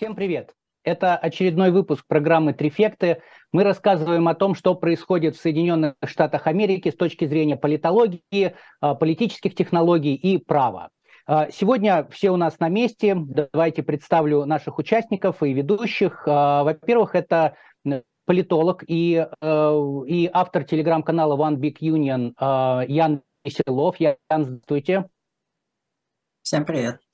Всем привет! Это очередной выпуск программы «Трефекты». Мы рассказываем о том, что происходит в Соединенных Штатах Америки с точки зрения политологии, а, политических технологий и права. А, сегодня все у нас на месте. Давайте представлю наших участников и ведущих. А, во-первых, это политолог и, и автор телеграм-канала One Big Union Ян Веселов. Ян, здравствуйте. Всем привет.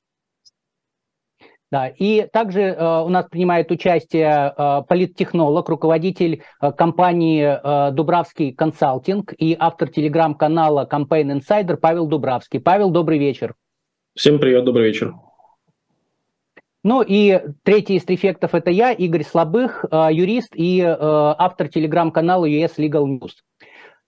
Да, и также э, у нас принимает участие э, политтехнолог, руководитель э, компании э, Дубравский консалтинг и автор телеграм-канала Campaign Insider Павел Дубравский. Павел, добрый вечер. Всем привет, добрый вечер. Ну и третий из трефектов это я, Игорь Слабых, э, юрист и э, автор телеграм-канала US Legal News.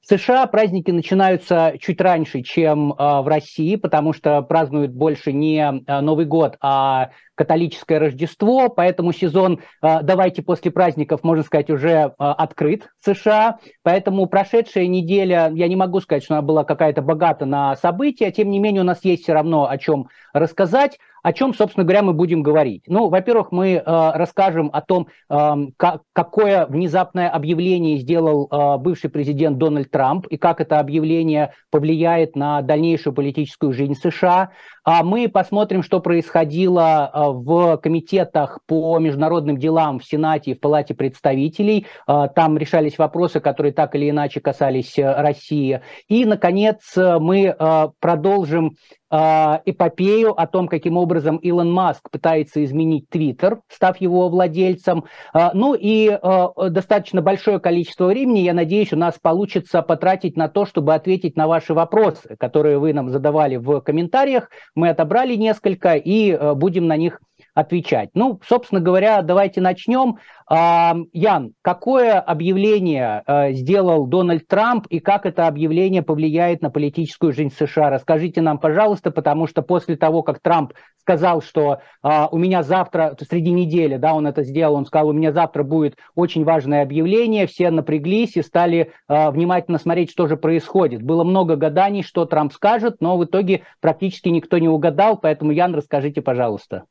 В США праздники начинаются чуть раньше, чем э, в России, потому что празднуют больше не э, Новый год, а католическое Рождество, поэтому сезон э, «Давайте после праздников», можно сказать, уже открыт в США, поэтому прошедшая неделя, я не могу сказать, что она была какая-то богата на события, тем не менее у нас есть все равно о чем рассказать о чем, собственно говоря, мы будем говорить? Ну, во-первых, мы э, расскажем о том, э, как, какое внезапное объявление сделал э, бывший президент Дональд Трамп и как это объявление повлияет на дальнейшую политическую жизнь США. А мы посмотрим, что происходило э, в комитетах по международным делам в Сенате и в Палате представителей. Э, там решались вопросы, которые так или иначе касались э, России. И, наконец, мы продолжим эпопею о том, каким образом Илон Маск пытается изменить Твиттер, став его владельцем. Э, ну и э, достаточно большое количество времени, я надеюсь, у нас получится потратить на то, чтобы ответить на ваши вопросы, которые вы нам задавали в комментариях. Мы отобрали несколько и будем на них отвечать. Ну, собственно говоря, давайте начнем. Ян, какое объявление э, сделал Дональд Трамп и как это объявление повлияет на политическую жизнь США? Расскажите нам, пожалуйста, потому что после того, как Трамп сказал, что а, у меня завтра, среди недели, да, он это сделал, он сказал, у меня завтра будет очень важное объявление, все напряглись и стали а, внимательно смотреть, что же происходит. Было много гаданий, что Трамп скажет, но в итоге практически никто не угадал, поэтому, Ян, расскажите, пожалуйста.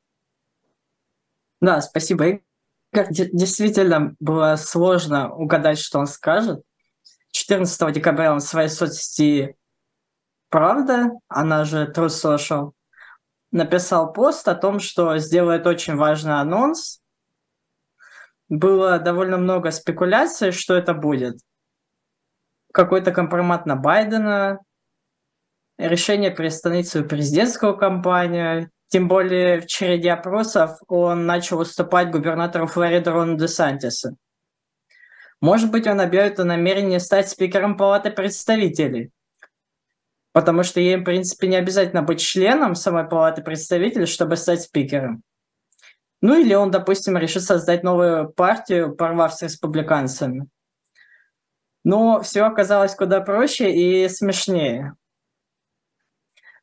Да, спасибо, Игорь. Действительно было сложно угадать, что он скажет. 14 декабря он в своей соцсети «Правда», она же True Social, написал пост о том, что сделает очень важный анонс. Было довольно много спекуляций, что это будет. Какой-то компромат на Байдена, решение приостановить свою президентскую кампанию, тем более в череде опросов он начал уступать губернатору Флориды Рону де Сантису. Может быть, он объявит о намерении стать спикером Палаты представителей. Потому что ей, в принципе, не обязательно быть членом самой Палаты представителей, чтобы стать спикером. Ну или он, допустим, решит создать новую партию, порвав с республиканцами. Но все оказалось куда проще и смешнее.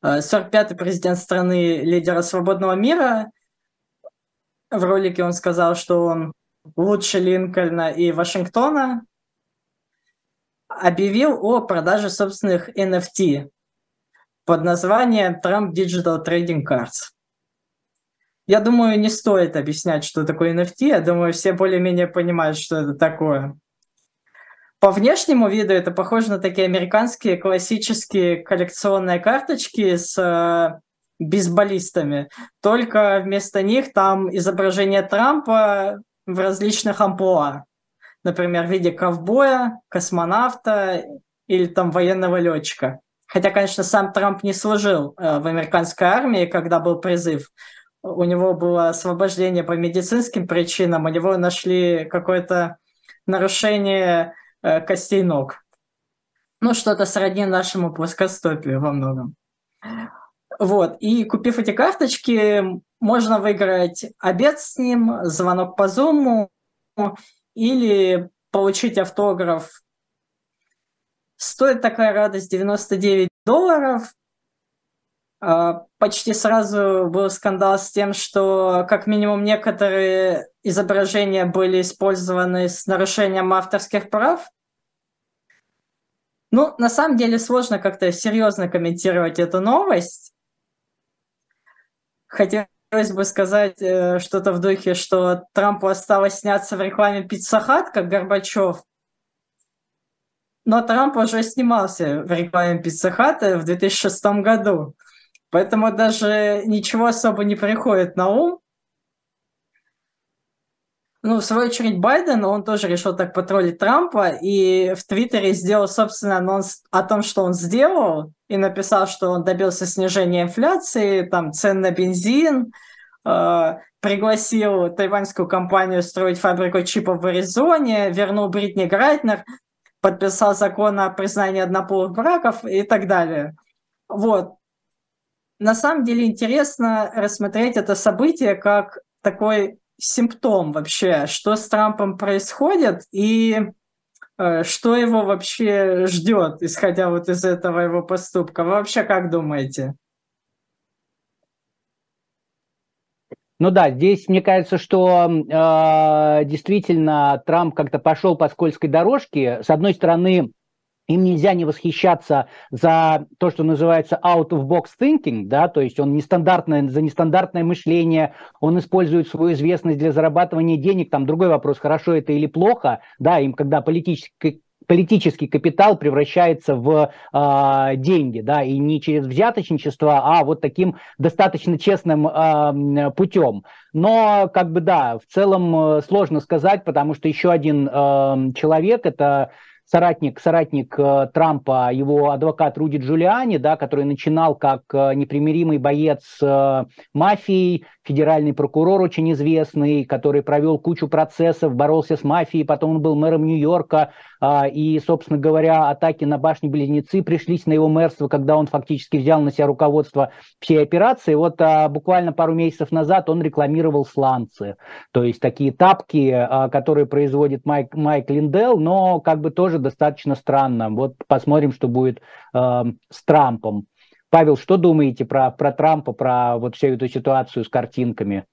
45-й президент страны лидера свободного мира. В ролике он сказал, что он лучше Линкольна и Вашингтона. Объявил о продаже собственных NFT под названием Trump Digital Trading Cards. Я думаю, не стоит объяснять, что такое NFT. Я думаю, все более-менее понимают, что это такое. По внешнему виду это похоже на такие американские классические коллекционные карточки с э, бейсболистами. Только вместо них там изображение Трампа в различных амплуа. Например, в виде ковбоя, космонавта или там военного летчика. Хотя, конечно, сам Трамп не служил э, в американской армии, когда был призыв. У него было освобождение по медицинским причинам, у него нашли какое-то нарушение Э, костей ног. Ну, что-то сродни нашему плоскостопию во многом. Вот, и купив эти карточки, можно выиграть обед с ним, звонок по зуму или получить автограф. Стоит такая радость 99 долларов. А, почти сразу был скандал с тем, что как минимум некоторые изображения были использованы с нарушением авторских прав. Ну, на самом деле сложно как-то серьезно комментировать эту новость. Хотелось бы сказать э, что-то в духе, что Трампу осталось сняться в рекламе Пиццахат, как Горбачев. Но Трамп уже снимался в рекламе Пиццахата в 2006 году. Поэтому даже ничего особо не приходит на ум. Ну, в свою очередь, Байден, он тоже решил так потроллить Трампа и в Твиттере сделал, собственно, анонс о том, что он сделал, и написал, что он добился снижения инфляции, там, цен на бензин, э, пригласил тайваньскую компанию строить фабрику чипов в Аризоне, вернул Бритни Грайтнер, подписал закон о признании однополых браков и так далее. Вот. На самом деле интересно рассмотреть это событие как такой симптом вообще, что с Трампом происходит и э, что его вообще ждет, исходя вот из этого его поступка. Вы вообще как думаете? Ну да, здесь мне кажется, что э, действительно Трамп как-то пошел по скользкой дорожке. С одной стороны, им нельзя не восхищаться за то, что называется out of box thinking, да, то есть он нестандартное, за нестандартное мышление, он использует свою известность для зарабатывания денег, там другой вопрос, хорошо это или плохо, да, им когда политический политический капитал превращается в э, деньги, да, и не через взяточничество, а вот таким достаточно честным э, путем. Но, как бы, да, в целом э, сложно сказать, потому что еще один э, человек, это соратник, соратник э, Трампа, его адвокат Руди Джулиани, да, который начинал как э, непримиримый боец э, мафией, федеральный прокурор очень известный, который провел кучу процессов, боролся с мафией, потом он был мэром Нью-Йорка, и, собственно говоря, атаки на башни-близнецы пришлись на его мэрство, когда он фактически взял на себя руководство всей операции. Вот а, буквально пару месяцев назад он рекламировал сланцы, то есть такие тапки, а, которые производит Майк, Майк Линдел, но как бы тоже достаточно странно. Вот посмотрим, что будет с Трампом. Павел, что думаете про, про Трампа, про вот всю эту ситуацию с картинками?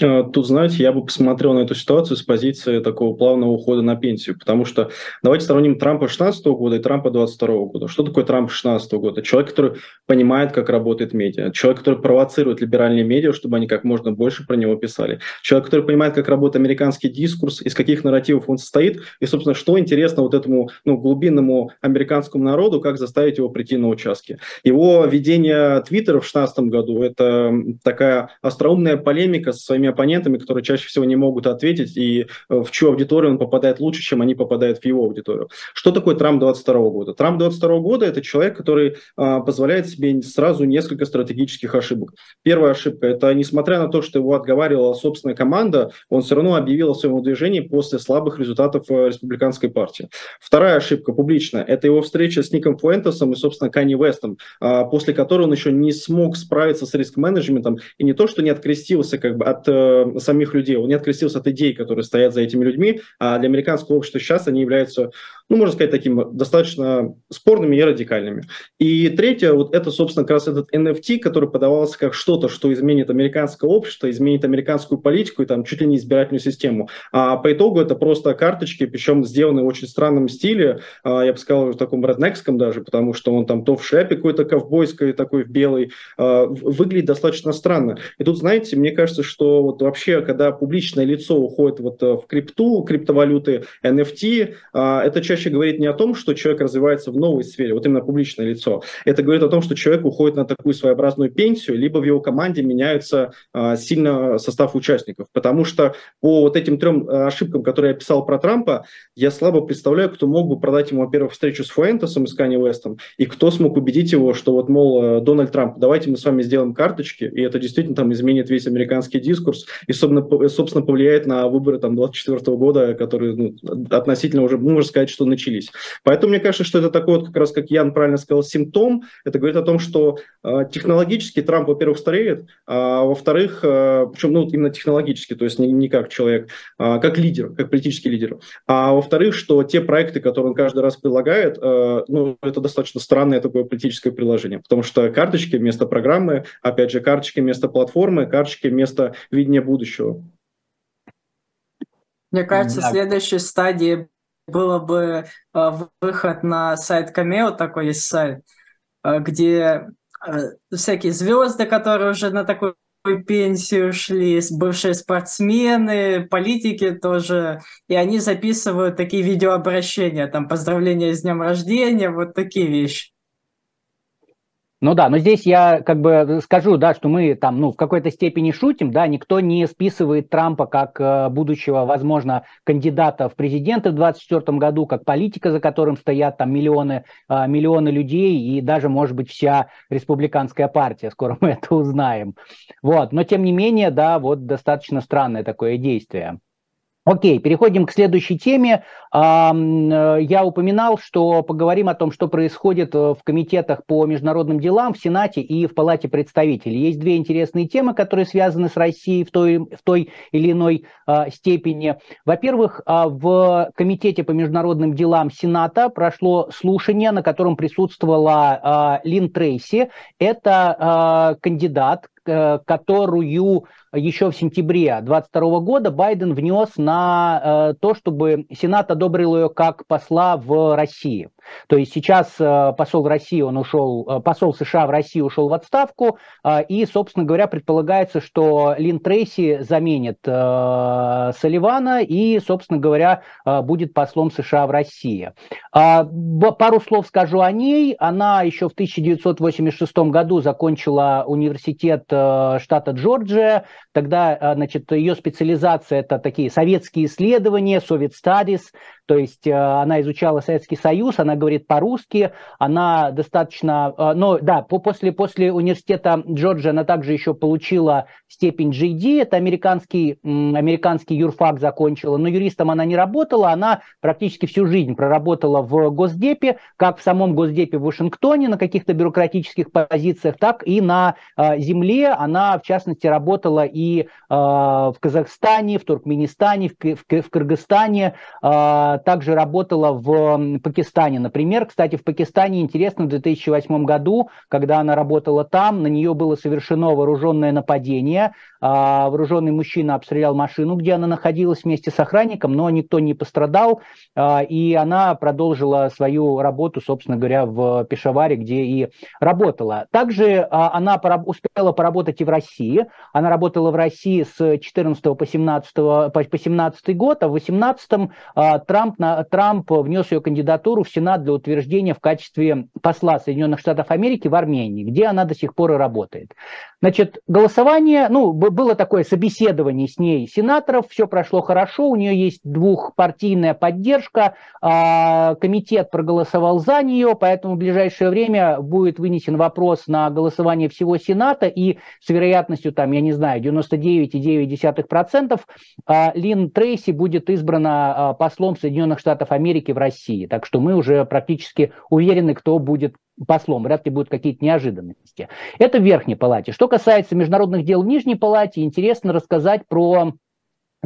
Э, тут, знаете, я бы посмотрел на эту ситуацию с позиции такого плавного ухода на пенсию, потому что давайте сравним Трампа 16 года и Трампа 22 года. Что такое Трамп 16 года? Человек, который понимает, как работает медиа, человек, который провоцирует либеральные медиа, чтобы они как можно больше про него писали, человек, который понимает, как работает американский дискурс, из каких нарративов он состоит, и, собственно, что интересно вот этому ну, глубинному американскому народу, как заставить его прийти на участки. Его ведение Твиттера в 16 году – это такая остроумная полемика со своими своими оппонентами, которые чаще всего не могут ответить, и э, в чью аудиторию он попадает лучше, чем они попадают в его аудиторию. Что такое Трамп 22 года? Трамп 22 года – это человек, который а, позволяет себе сразу несколько стратегических ошибок. Первая ошибка – это, несмотря на то, что его отговаривала собственная команда, он все равно объявил о своем движении после слабых результатов э, республиканской партии. Вторая ошибка публичная – это его встреча с Ником Фуэнтесом и, собственно, Канни Вестом, а, после которой он еще не смог справиться с риск-менеджментом, и не то, что не открестился как бы от э, самих людей, он не открестился от идей, которые стоят за этими людьми, а для американского общества сейчас они являются, ну, можно сказать, такими достаточно спорными и радикальными. И третье, вот это, собственно, как раз этот NFT, который подавался как что-то, что изменит американское общество, изменит американскую политику и там чуть ли не избирательную систему. А по итогу это просто карточки, причем сделаны в очень странном стиле, а, я бы сказал, в таком реднекском даже, потому что он там то в шляпе какой-то ковбойской, такой в белой, а, выглядит достаточно странно. И тут, знаете, мне кажется, что вот вообще, когда публичное лицо уходит вот э, в крипту, криптовалюты, NFT, а, это чаще говорит не о том, что человек развивается в новой сфере, вот именно публичное лицо. Это говорит о том, что человек уходит на такую своеобразную пенсию, либо в его команде меняется а, сильно состав участников. Потому что по вот этим трем э, ошибкам, которые я писал про Трампа, я слабо представляю, кто мог бы продать ему, во-первых, встречу с Фуэнтесом и с Канни Уэстом, и кто смог убедить его, что вот, мол, э, Дональд Трамп, давайте мы с вами сделаем карточки, и это действительно там изменит весь американский дискурс, курс и, собственно, повлияет на выборы там 24 года, которые ну, относительно уже, можно сказать, что начались. Поэтому мне кажется, что это такой вот, как раз, как Ян правильно сказал, симптом. Это говорит о том, что э, технологически Трамп, во-первых, стареет, а во-вторых, э, причем ну, именно технологически, то есть не, не как человек, а как лидер, как политический лидер. А во-вторых, что те проекты, которые он каждый раз предлагает, э, ну, это достаточно странное такое политическое приложение, потому что карточки вместо программы, опять же, карточки вместо платформы, карточки вместо видения будущего. Мне кажется, да. следующей стадией было бы э, выход на сайт Cameo, такой есть сайт, э, где э, всякие звезды, которые уже на такую пенсию ушли, бывшие спортсмены, политики тоже, и они записывают такие видеообращения, там, поздравления с днем рождения, вот такие вещи. Ну да, но здесь я как бы скажу, да, что мы там, ну, в какой-то степени шутим, да, никто не списывает Трампа как э, будущего, возможно, кандидата в президенты в 2024 году, как политика, за которым стоят там миллионы, э, миллионы людей и даже, может быть, вся республиканская партия, скоро мы это узнаем. Вот, но тем не менее, да, вот достаточно странное такое действие. Окей, переходим к следующей теме. Э, я упоминал, что поговорим о том, что происходит э, в комитетах по международным делам, в Сенате и в Палате представителей. Есть две интересные темы, которые связаны с Россией в той, в той или иной э, степени. Во-первых, в Комитете по международным делам Сената прошло слушание, на котором присутствовала Лин Трейси. Это кандидат, которую еще в сентябре 2022 года Байден внес на э, то, чтобы Сенат одобрил ее как посла в России. То есть сейчас э, посол России, он ушел, э, посол США в России ушел в отставку, э, и, собственно говоря, предполагается, что Лин Трейси заменит э, Салливана и, собственно говоря, будет послом США в России. Э, пару слов скажу о ней. Она еще в 1986 году закончила университет штата Джорджия, Тогда, а, значит, ее специализация это такие советские исследования, Soviet Studies, то есть э, она изучала Советский Союз, она говорит по-русски, она достаточно, э, ну да, после, после университета Джорджия она также еще получила степень GED, это американский, американский юрфак закончила, но юристом она не работала, она практически всю жизнь проработала в Госдепе, как в самом Госдепе в Вашингтоне на каких-то бюрократических позициях, так и на э, земле. Она, в частности, работала и в Казахстане, в Туркменистане, в, в, в Кыргызстане, также работала в Пакистане, например. Кстати, в Пакистане интересно, в 2008 году, когда она работала там, на нее было совершено вооруженное нападение. А, вооруженный мужчина обстрелял машину, где она находилась вместе с охранником, но никто не пострадал, а, и она продолжила свою работу, собственно говоря, в Пешаваре, где и работала. Также а, она успела поработать и в России. Она работала в России с 14 по 17, по 17 год, а в 18 Трамп Трамп, на, Трамп внес ее кандидатуру в Сенат для утверждения в качестве посла Соединенных Штатов Америки в Армении, где она до сих пор и работает. Значит, голосование, ну, было такое собеседование с ней сенаторов, все прошло хорошо, у нее есть двухпартийная поддержка, а, комитет проголосовал за нее, поэтому в ближайшее время будет вынесен вопрос на голосование всего Сената, и с вероятностью, там, я не знаю, 99,9% а, Лин Трейси будет избрана а, послом Соединенных Штатов Америки в России. Так что мы уже практически уверены, кто будет послом. Вряд ли будут какие-то неожиданности. Это в Верхней Палате. Что касается международных дел в Нижней Палате, интересно рассказать про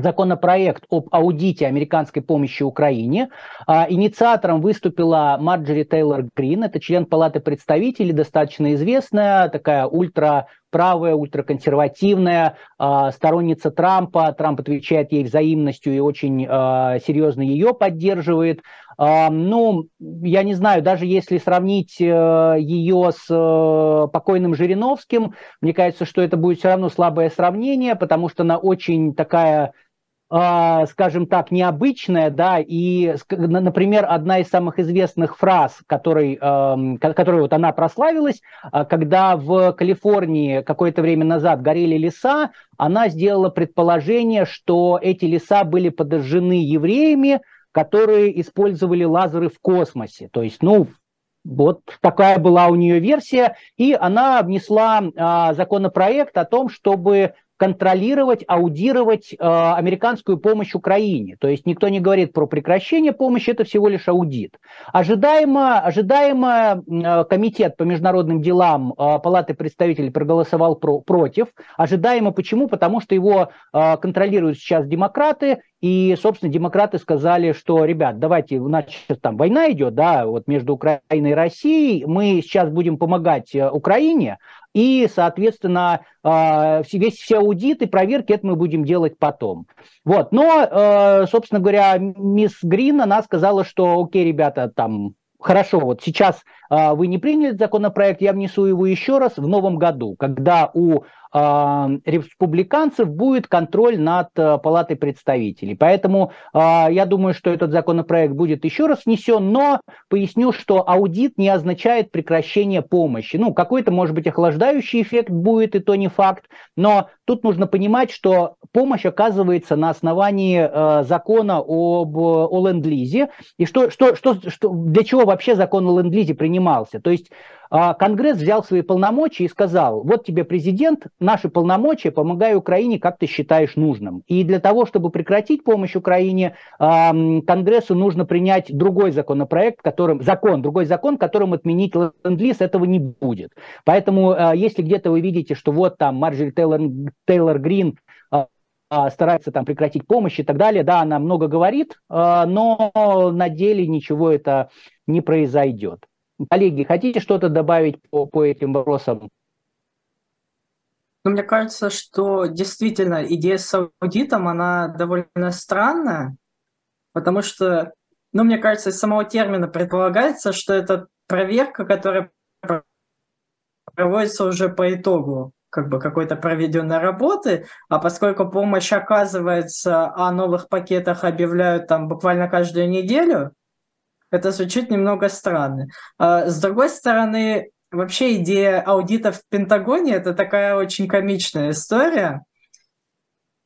законопроект об аудите американской помощи Украине. А, инициатором выступила Марджери Тейлор Грин, это член Палаты представителей, достаточно известная, такая ультра правая, ультраконсервативная, э, сторонница Трампа. Трамп отвечает ей взаимностью и очень э, серьезно ее поддерживает. Ну, я не знаю, даже если сравнить э, ее с э, покойным Жириновским, мне кажется, что это будет все равно слабое сравнение, потому что она очень такая а, скажем так, необычная, да, и, например, одна из самых известных фраз, которой, которой вот она прославилась, а, когда в Калифорнии какое-то время назад горели леса, она сделала предположение, что эти леса были подожжены евреями, которые использовали лазеры в космосе. То есть, ну, вот такая была у нее версия, и она внесла а, законопроект о том, чтобы контролировать, аудировать э, американскую помощь Украине. То есть никто не говорит про прекращение помощи, это всего лишь аудит. Ожидаемо, ожидаемо э, комитет по международным делам э, Палаты представителей проголосовал про, против. Ожидаемо почему? Потому что его э, контролируют сейчас демократы, и, собственно, демократы сказали, что, ребят, давайте, у нас сейчас там война идет, да, вот между Украиной и Россией, мы сейчас будем помогать э, Украине, и, соответственно, а, весь все аудиты, проверки, это мы будем делать потом. Вот. Но, э, собственно говоря, мисс Грин, она сказала, что, окей, ребята, там, хорошо, вот сейчас вы не приняли законопроект, я внесу его еще раз в новом году, когда у а, республиканцев будет контроль над а, Палатой представителей. Поэтому а, я думаю, что этот законопроект будет еще раз внесен, но поясню, что аудит не означает прекращение помощи. Ну, какой-то, может быть, охлаждающий эффект будет, и то не факт, но тут нужно понимать, что помощь оказывается на основании закона об, о ленд-лизе, и что, что, что, что, для чего вообще закон о ленд-лизе принимался. То есть а Конгресс взял свои полномочия и сказал, вот тебе президент, наши полномочия, помогай Украине, как ты считаешь нужным. И для того, чтобы прекратить помощь Украине, Конгрессу нужно принять другой законопроект, которым, закон, другой закон, которым отменить ленд-лиз, этого не будет. Поэтому, а, если где-то вы видите, что вот там Марджери Тейлор, Тейлор Грин а, старается там прекратить помощь и так далее, да, она много говорит, но на деле ничего это не произойдет. Коллеги, хотите что-то добавить по, по этим вопросам? Ну, мне кажется, что действительно идея с аудитом, она довольно странная, потому что, ну, мне кажется, из самого термина предполагается, что это проверка, которая проводится уже по итогу как бы какой-то проведенной работы, а поскольку помощь оказывается, о новых пакетах объявляют там буквально каждую неделю, это звучит немного странно. А, с другой стороны, вообще идея аудита в Пентагоне – это такая очень комичная история,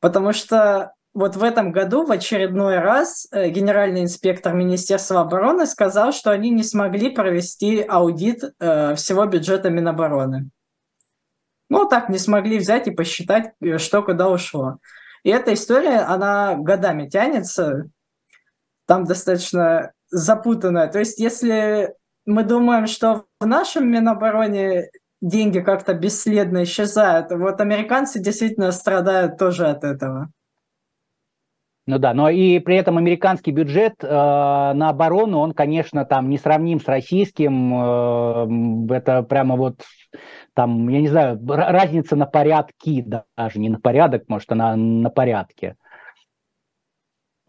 потому что вот в этом году в очередной раз э, генеральный инспектор Министерства обороны сказал, что они не смогли провести аудит э, всего бюджета Минобороны. Ну, так не смогли взять и посчитать, э, что куда ушло. И эта история, она годами тянется. Там достаточно запутанная. То есть, если мы думаем, что в нашем Минобороне деньги как-то бесследно исчезают, вот американцы действительно страдают тоже от этого. Ну да, но и при этом американский бюджет э, на оборону, он, конечно, там не сравним с российским. Э, это прямо вот там, я не знаю, разница на порядки даже, не на порядок, может, она на порядке.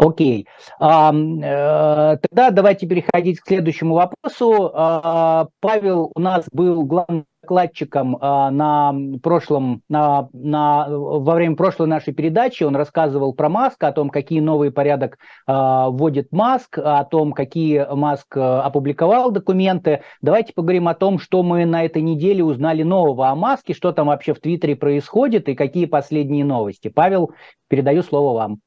Окей. Э, тогда давайте переходить к следующему вопросу. А, Павел у нас был главным докладчиком а, на прошлом, на, на, во время прошлой нашей передачи. Он рассказывал про Маск, о том, какие новые порядок а, вводит Маск, о том, какие Маск а, опубликовал документы. Давайте поговорим о том, что мы на этой неделе узнали нового о Маске, что там вообще в Твиттере происходит и какие последние новости. Павел, передаю слово вам.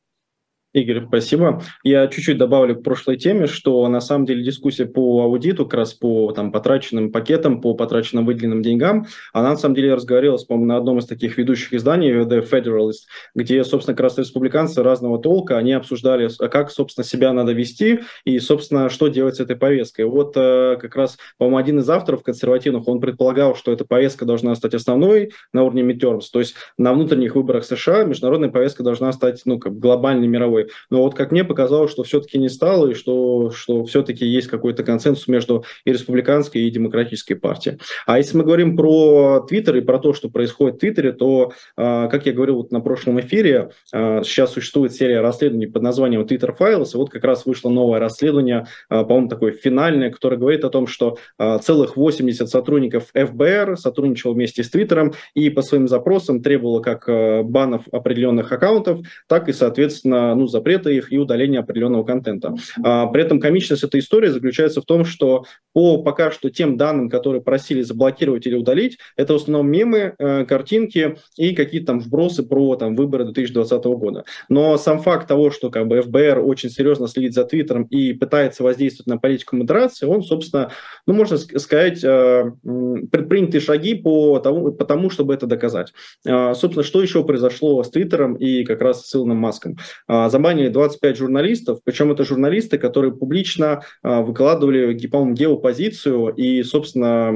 Игорь, спасибо. Я чуть-чуть добавлю к прошлой теме, что на самом деле дискуссия по аудиту, как раз по там, потраченным пакетам, по потраченным выделенным деньгам, она на самом деле разговаривалась, по-моему, на одном из таких ведущих изданий, The Federalist, где, собственно, как раз республиканцы разного толка, они обсуждали, как, собственно, себя надо вести и, собственно, что делать с этой повесткой. Вот э, как раз, по-моему, один из авторов консервативных, он предполагал, что эта повестка должна стать основной на уровне midterms, то есть на внутренних выборах США международная повестка должна стать, ну, как глобальной, мировой. Но вот как мне показалось, что все-таки не стало, и что, что все-таки есть какой-то консенсус между и республиканской, и демократической партией. А если мы говорим про Твиттер и про то, что происходит в Твиттере, то, а, как я говорил вот на прошлом эфире, а, сейчас существует серия расследований под названием Twitter Files, и вот как раз вышло новое расследование, а, по-моему, такое финальное, которое говорит о том, что целых 80 сотрудников ФБР сотрудничало вместе с Твиттером и по своим запросам требовало как банов определенных аккаунтов, так и, соответственно, ну, запрета их и удаления определенного контента. А, при этом комичность этой истории заключается в том, что по пока что тем данным, которые просили заблокировать или удалить, это в основном мемы, э, картинки и какие-то там вбросы про там, выборы 2020 года. Но сам факт того, что как бы ФБР очень серьезно следит за Твиттером и пытается воздействовать на политику модерации, он, собственно, ну, можно сказать, э, предпринятые шаги по тому, по тому, чтобы это доказать. А, собственно, что еще произошло с Твиттером и как раз с Илоном Маском? Забанили 25 журналистов, причем это журналисты, которые публично а, выкладывали, по-моему, геопозицию и, собственно,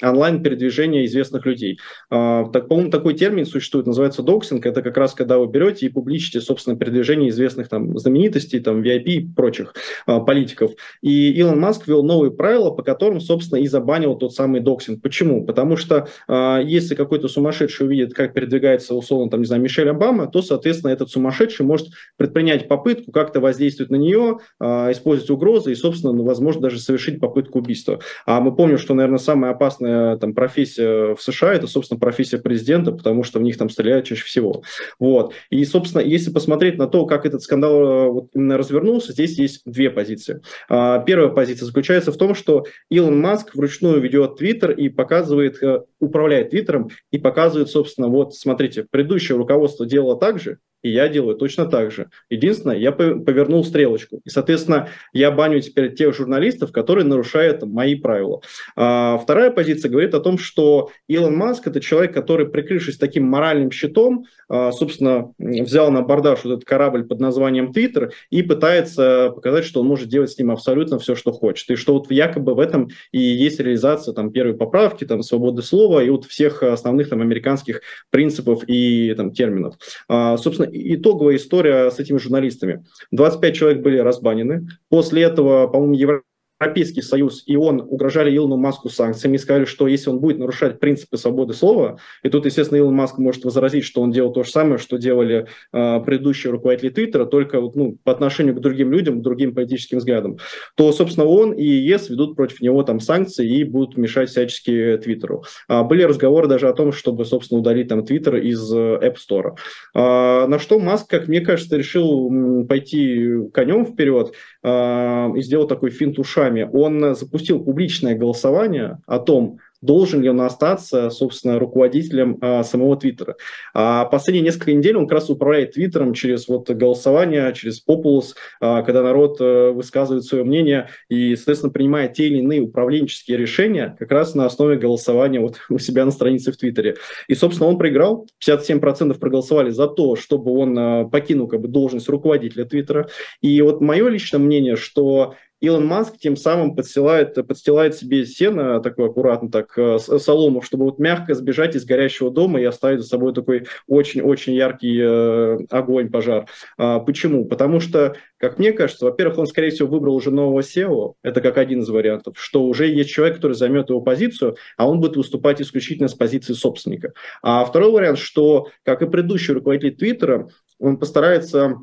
онлайн-передвижение известных людей. А, так, по-моему, такой термин существует, называется доксинг. Это как раз когда вы берете и публичите, собственно, передвижение известных там знаменитостей, там, VIP и прочих а, политиков. И Илон Маск ввел новые правила, по которым, собственно, и забанил тот самый доксинг. Почему? Потому что если какой-то сумасшедший увидит, как передвигается, условно, там, не знаю, Мишель Обама, то, соответственно, этот сумасшедший может предположить, предпринять попытку как-то воздействовать на нее, а, использовать угрозы и, собственно, ну, возможно, даже совершить попытку убийства. А мы помним, что, наверное, самая опасная там, профессия в США – это, собственно, профессия президента, потому что в них там стреляют чаще всего. Вот. И, собственно, если посмотреть на то, как этот скандал э, вот именно развернулся, здесь есть две позиции. А, первая позиция заключается в том, что Илон Маск вручную ведет Твиттер и показывает, э, управляет Твиттером и показывает, собственно, вот, смотрите, предыдущее руководство делало так же, и я делаю точно так же. Единственное, я повернул стрелочку. И, соответственно, я баню теперь тех журналистов, которые нарушают мои правила. А, вторая позиция говорит о том, что Илон Маск – это человек, который, прикрывшись таким моральным щитом, собственно, взял на бордаж вот этот корабль под названием Твиттер и пытается показать, что он может делать с ним абсолютно все, что хочет. И что вот якобы в этом и есть реализация там, первой поправки, там, свободы слова и вот всех основных там, американских принципов и там, терминов. А, собственно, итоговая история с этими журналистами. 25 человек были разбанены. После этого, по-моему, Евро Европейский Союз и он угрожали Илону Маску санкциями сказали, что если он будет нарушать принципы свободы слова, и тут, естественно, Илон Маск может возразить, что он делал то же самое, что делали э, предыдущие руководители Твиттера, только ну, по отношению к другим людям, к другим политическим взглядам, то, собственно, он и ЕС ведут против него там санкции и будут мешать всячески Твиттеру. А, были разговоры даже о том, чтобы, собственно, удалить там Твиттер из э, App Store. А, на что Маск, как мне кажется, решил пойти конем вперед и сделал такой финт ушами. Он запустил публичное голосование о том, должен ли он остаться, собственно, руководителем а, самого Твиттера. А последние несколько недель он как раз управляет Твиттером через вот голосование, через популус, а, когда народ а, высказывает свое мнение и, соответственно, принимает те или иные управленческие решения как раз на основе голосования вот у себя на странице в Твиттере. И, собственно, он проиграл. 57% проголосовали за то, чтобы он а, покинул как бы, должность руководителя Твиттера. И вот мое личное мнение, что Илон Маск тем самым подстилает, подстилает себе сено, такой аккуратно так, э, солому, чтобы вот мягко сбежать из горящего дома и оставить за собой такой очень-очень яркий э, огонь, пожар. А, почему? Потому что, как мне кажется, во-первых, он, скорее всего, выбрал уже нового SEO, это как один из вариантов, что уже есть человек, который займет его позицию, а он будет выступать исключительно с позиции собственника. А второй вариант, что, как и предыдущий руководитель Твиттера, он постарается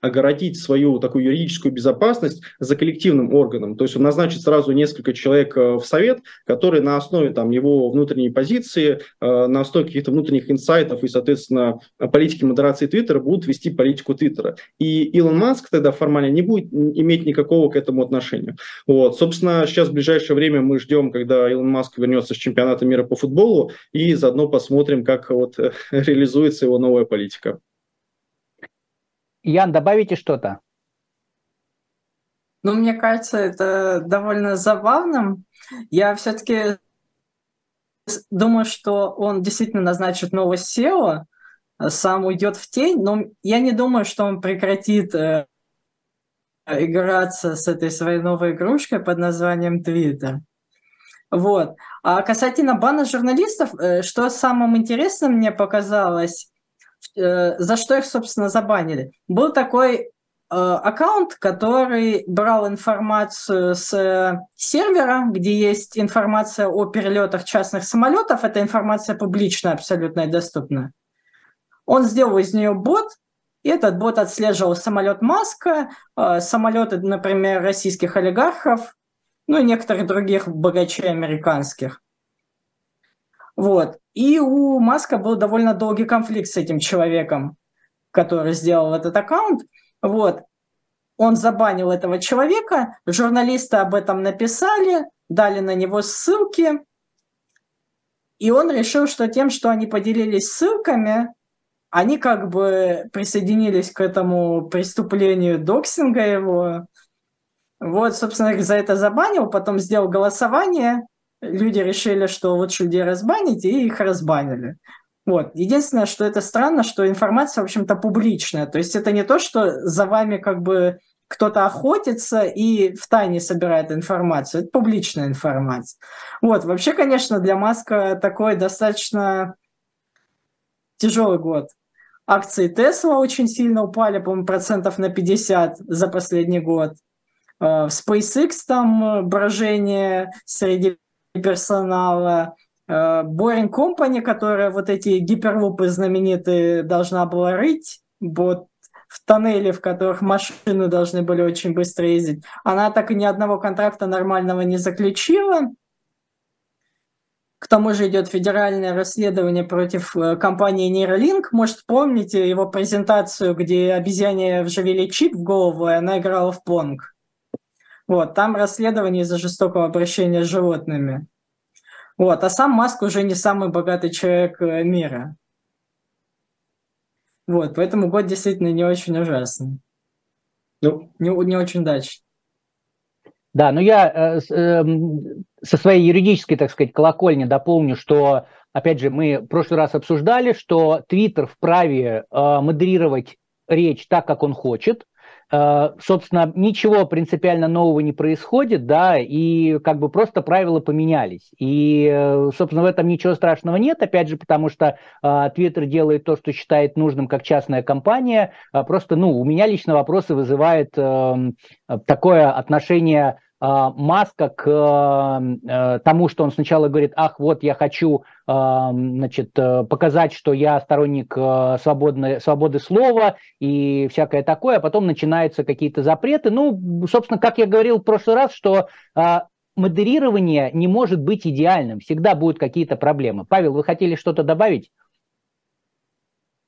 огородить свою такую юридическую безопасность за коллективным органом. То есть он назначит сразу несколько человек э, в совет, которые на основе там, его внутренней позиции, э, на основе каких-то внутренних инсайтов и, соответственно, политики модерации Твиттера будут вести политику Твиттера. И Илон Маск тогда формально не будет иметь никакого к этому отношения. Вот. Собственно, сейчас в ближайшее время мы ждем, когда Илон Маск вернется с чемпионата мира по футболу, и заодно посмотрим, как вот реализуется его новая политика. Ян, добавите что-то? Ну, мне кажется, это довольно забавным. Я все-таки думаю, что он действительно назначит нового SEO, сам уйдет в тень, но я не думаю, что он прекратит э, играться с этой своей новой игрушкой под названием Twitter. Вот. А касательно бана журналистов, э, что самым интересным мне показалось, за что их, собственно, забанили. Был такой э, аккаунт, который брал информацию с э, сервера, где есть информация о перелетах частных самолетов. Эта информация публичная, абсолютно доступна. Он сделал из нее бот, и этот бот отслеживал самолет Маска, самолеты, например, российских олигархов, ну и некоторых других богачей американских. Вот. И у Маска был довольно долгий конфликт с этим человеком, который сделал этот аккаунт. Вот. Он забанил этого человека, журналисты об этом написали, дали на него ссылки, и он решил, что тем, что они поделились ссылками, они как бы присоединились к этому преступлению доксинга его. Вот, собственно, за это забанил, потом сделал голосование, люди решили, что лучше людей разбанить, и их разбанили. Вот. Единственное, что это странно, что информация, в общем-то, публичная. То есть это не то, что за вами как бы кто-то охотится и в тайне собирает информацию. Это публичная информация. Вот. Вообще, конечно, для Маска такой достаточно тяжелый год. Акции Тесла очень сильно упали, по-моему, процентов на 50 за последний год. Э, в SpaceX там брожение среди персонала, э, Boring Company, которая вот эти гиперлупы знаменитые должна была рыть, вот в тоннели, в которых машины должны были очень быстро ездить. Она так и ни одного контракта нормального не заключила. К тому же идет федеральное расследование против э, компании Neuralink. Может, помните его презентацию, где обезьяне вживили чип в голову, и она играла в понг? Вот, там расследование из-за жестокого обращения с животными. Вот, а сам Маск уже не самый богатый человек э, мира. Вот, поэтому год действительно не очень ужасный. Ну, не, не очень удачный. Да, но я э, э, со своей юридической, так сказать, колокольни дополню, что, опять же, мы в прошлый раз обсуждали, что Твиттер вправе э, модерировать речь так, как он хочет, собственно, ничего принципиально нового не происходит, да, и как бы просто правила поменялись. И, э, собственно, в этом ничего страшного нет, опять же, потому что э, Twitter делает то, что считает нужным как частная компания. Просто, ну, у меня лично вопросы вызывает эм, такое отношение Маска к э, тому, что он сначала говорит, ах, вот я хочу а, значит, э, показать, что я сторонник э, свободной, свободы слова и всякое такое, а потом начинаются какие-то запреты. Ну, собственно, как я говорил в прошлый раз, что а, модерирование не может быть идеальным, всегда будут какие-то проблемы. Павел, вы хотели что-то добавить?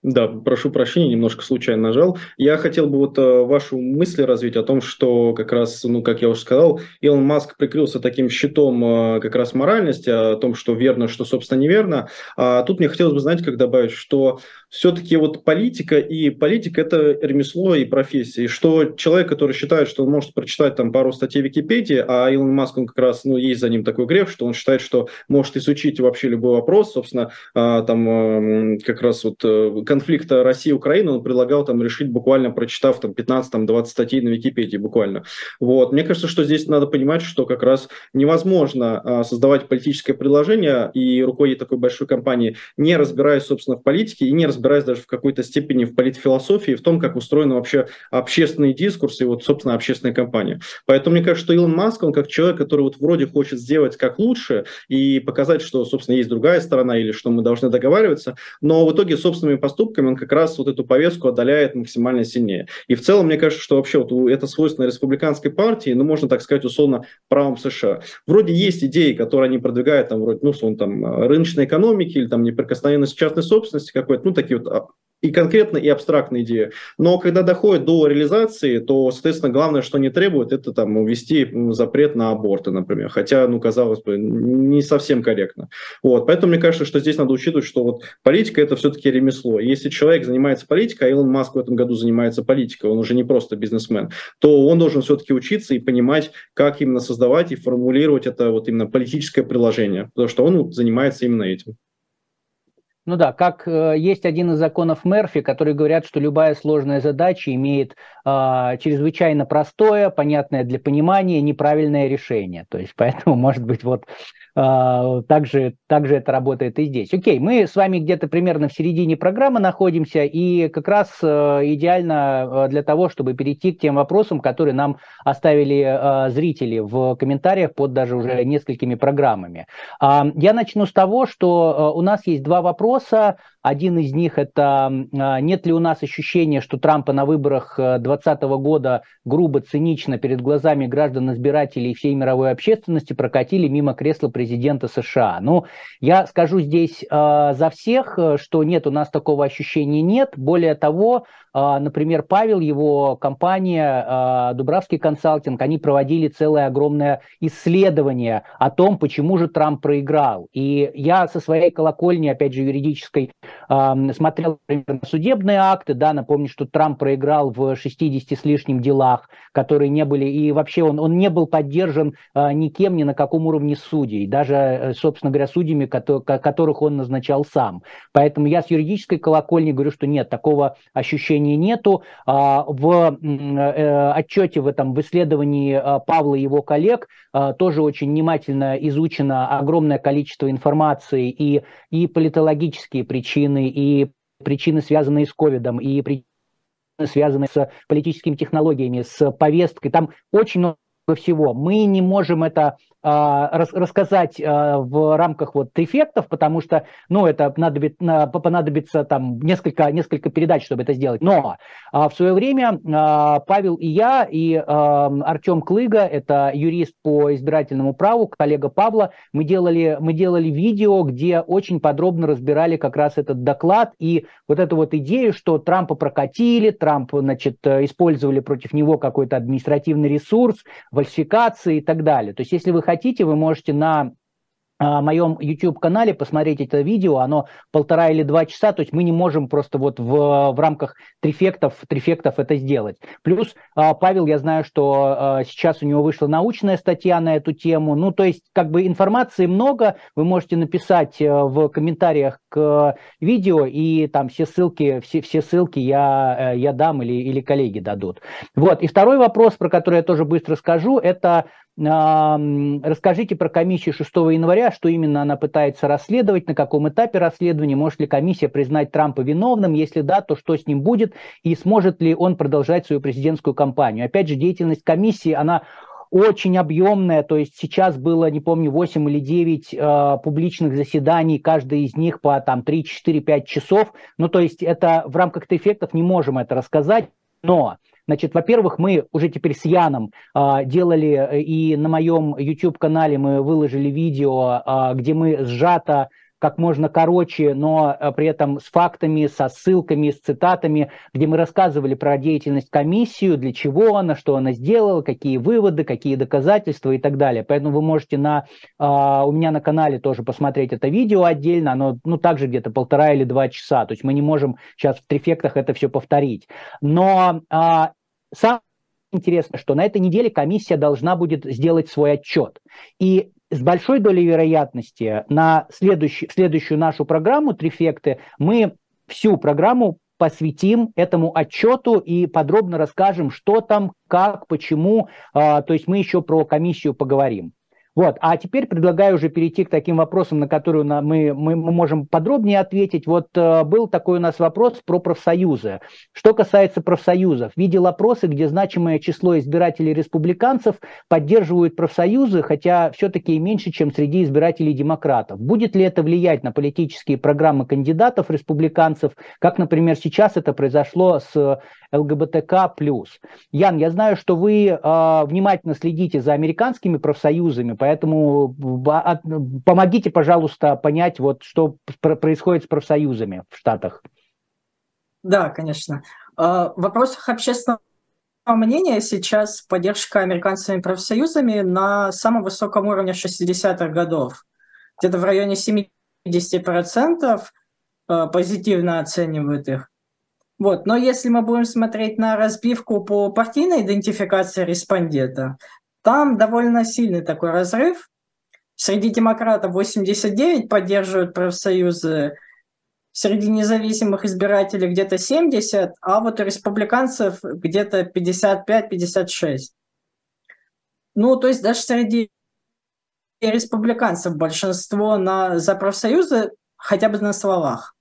Да, прошу прощения, немножко случайно нажал. Я хотел бы вот э, вашу мысль развить о том, что как раз, ну, как я уже сказал, Илон Маск прикрылся таким щитом э, как раз моральности, о том, что верно, что, собственно, неверно. А тут мне хотелось бы, знаете, как добавить, что все-таки вот политика и политика – это ремесло и профессия. И что человек, который считает, что он может прочитать там пару статей Википедии, а Илон Маск, он как раз, ну, есть за ним такой грех, что он считает, что может изучить вообще любой вопрос, собственно, а, там эм, как раз вот э, конфликта России и Украины он предлагал там решить буквально прочитав там 15-20 статей на Википедии буквально. Вот. Мне кажется, что здесь надо понимать, что как раз невозможно а, создавать политическое предложение и руководить такой большой компанией, не разбираясь, собственно, в политике и не разбираясь разбираюсь даже в какой-то степени в политфилософии, в том, как устроен вообще общественный дискурс и вот, собственно, общественная компания. Поэтому мне кажется, что Илон Маск, он как человек, который вот вроде хочет сделать как лучше и показать, что, собственно, есть другая сторона или что мы должны договариваться, но в итоге собственными поступками он как раз вот эту повестку отдаляет максимально сильнее. И в целом, мне кажется, что вообще вот это свойственно республиканской партии, ну, можно так сказать, условно, правом США. Вроде есть идеи, которые они продвигают, там, вроде, ну, условно, там, рыночной экономики или там неприкосновенность частной собственности какой-то, ну, такие вот и конкретно, и абстрактная идея. Но когда доходит до реализации, то, соответственно, главное, что они требуют, это там ввести запрет на аборты, например. Хотя, ну, казалось бы, не совсем корректно. Вот. Поэтому мне кажется, что здесь надо учитывать, что вот политика – это все-таки ремесло. Если человек занимается политикой, а Илон Маск в этом году занимается политикой, он уже не просто бизнесмен, то он должен все-таки учиться и понимать, как именно создавать и формулировать это вот именно политическое приложение, потому что он занимается именно этим. Ну да, как э, есть один из законов Мерфи, который говорят, что любая сложная задача имеет э, чрезвычайно простое, понятное для понимания, неправильное решение. То есть поэтому, может быть, вот также, также это работает и здесь. Окей, мы с вами где-то примерно в середине программы находимся, и как раз э, идеально э, для того, чтобы перейти к тем вопросам, которые нам оставили э, зрители в комментариях под даже уже несколькими программами. Э, я начну с того, что у нас есть два вопроса. Один из них это а, нет ли у нас ощущения, что Трампа на выборах 2020 э, года грубо, цинично перед глазами граждан, избирателей и всей мировой общественности прокатили мимо кресла президента США. Ну, я скажу здесь э, за всех, э, что нет, у нас такого ощущения нет. Более того, например, Павел, его компания э, Дубравский консалтинг, они проводили целое огромное исследование о том, почему же Трамп проиграл. И я со своей колокольни, опять же, юридической, смотрел например, судебные акты, да, напомню, что Трамп проиграл в 60 с лишним делах, которые не были, и вообще он, он не был поддержан а, никем, ни на каком уровне судей, даже, э, собственно говоря, судьями, которых он назначал сам. Поэтому я с юридической колокольни говорю, что нет, такого ощущения нету. А, в э, отчете в этом, в исследовании а, Павла и его коллег тоже очень внимательно изучено огромное количество информации и, и политологические причины, и причины, связанные с ковидом, и причины, связанные с политическими технологиями, с повесткой. Там очень много всего. Мы не можем это рассказать а, в рамках вот эффектов, потому что, ну, это понадобит, понадобится там несколько, несколько передач, чтобы это сделать. Но а, в свое время а, Павел и я, и а, Артем Клыга, это юрист по избирательному праву, коллега Павла, мы делали, мы делали видео, где очень подробно разбирали как раз этот доклад и вот эту вот идею, что Трампа прокатили, Трамп, значит, использовали против него какой-то административный ресурс, фальсификации и так далее. То есть, если вы хотите, вы можете на а, моем YouTube-канале посмотреть это видео, оно полтора или два часа, то есть мы не можем просто вот в, в рамках трифектов, трифектов это сделать. Плюс а, Павел, я знаю, что а, сейчас у него вышла научная статья на эту тему, ну то есть как бы информации много, вы можете написать э, в комментариях к видео, и там все ссылки, все, все ссылки я, э, я дам или, или коллеги дадут. Вот, и второй вопрос, про который я тоже быстро скажу, это Расскажите про комиссию 6 января, что именно она пытается расследовать, на каком этапе расследования, может ли комиссия признать Трампа виновным, если да, то что с ним будет и сможет ли он продолжать свою президентскую кампанию. Опять же, деятельность комиссии, она очень объемная, то есть сейчас было, не помню, 8 или 9 э, публичных заседаний, каждый из них по там 3, 4, 5 часов, ну то есть это в рамках эффектов не можем это рассказать, но Значит, во-первых, мы уже теперь с Яном а, делали, э, и на моем YouTube-канале мы выложили видео, а, где мы сжато как можно короче, но а, при этом с фактами, со ссылками, с цитатами, где мы рассказывали про деятельность комиссии, для чего она, что она сделала, какие выводы, какие доказательства и так далее. Поэтому вы можете на, uh, у меня на канале тоже посмотреть это видео отдельно, оно ну, также где-то полтора или два часа, то есть мы не можем сейчас в трефектах это все повторить. Но uh, Самое интересное, что на этой неделе комиссия должна будет сделать свой отчет. И с большой долей вероятности на следующий, следующую нашу программу «Трифекты» мы всю программу посвятим этому отчету и подробно расскажем, что там, как, почему. А, то есть мы еще про комиссию поговорим. Вот. А теперь предлагаю уже перейти к таким вопросам, на которые мы, мы, мы можем подробнее ответить. Вот э, был такой у нас вопрос про профсоюзы. Что касается профсоюзов, видел опросы, где значимое число избирателей республиканцев поддерживают профсоюзы, хотя все-таки меньше, чем среди избирателей демократов. Будет ли это влиять на политические программы кандидатов республиканцев, как, например, сейчас это произошло с ЛГБТК+. Ян, я знаю, что вы э, внимательно следите за американскими профсоюзами, поэтому помогите, пожалуйста, понять, вот, что происходит с профсоюзами в Штатах. Да, конечно. А, в вопросах общественного мнения сейчас поддержка американскими профсоюзами на самом высоком уровне 60-х годов. Где-то в районе 70% а, позитивно оценивают их. Вот. Но если мы будем смотреть на разбивку по партийной идентификации респондента, там довольно сильный такой разрыв. Среди демократов 89 поддерживают профсоюзы, среди независимых избирателей где-то 70, а вот у республиканцев где-то 55-56. Ну, то есть даже среди республиканцев большинство на, за профсоюзы хотя бы на словах.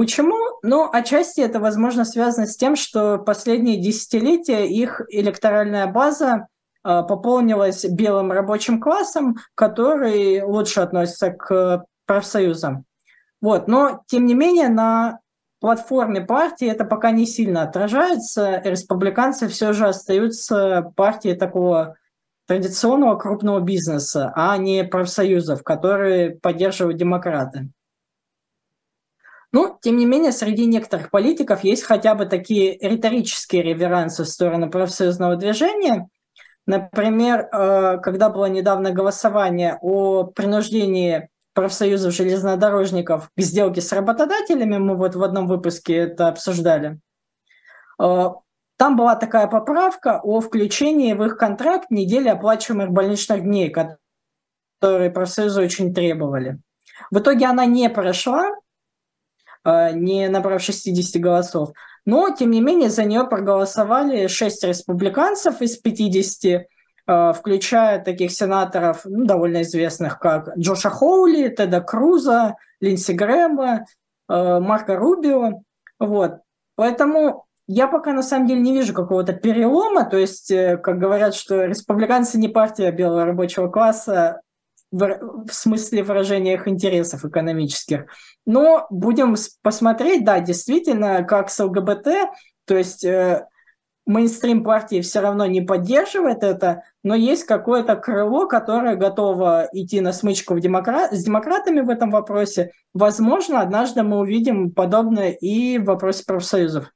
Почему? Ну, отчасти это, возможно, связано с тем, что последние десятилетия их электоральная база э, пополнилась белым рабочим классом, который лучше относится к профсоюзам. Вот. Но, тем не менее, на платформе партии это пока не сильно отражается. Республиканцы все же остаются партией такого традиционного крупного бизнеса, а не профсоюзов, которые поддерживают демократы. Ну, тем не менее, среди некоторых политиков есть хотя бы такие риторические реверансы в сторону профсоюзного движения. Например, э, когда было недавно голосование о принуждении профсоюзов железнодорожников к сделке с работодателями, мы вот в одном выпуске это обсуждали, э, там была такая поправка о включении в их контракт недели оплачиваемых больничных дней, которые профсоюзы очень требовали. В итоге она не прошла, не набрав 60 голосов. Но, тем не менее, за нее проголосовали 6 республиканцев из 50, э, включая таких сенаторов, ну, довольно известных, как Джоша Хоули, Теда Круза, Линдси Грэма, э, Марка Рубио. Вот. Поэтому я пока на самом деле не вижу какого-то перелома, то есть, э, как говорят, что республиканцы не партия белого рабочего класса в, в смысле выражения их интересов экономических. Но будем посмотреть, да, действительно, как с ЛГБТ, то есть э, мейнстрим партии все равно не поддерживает это, но есть какое-то крыло, которое готово идти на смычку в демокра... с демократами в этом вопросе. Возможно, однажды мы увидим подобное и в вопросе профсоюзов.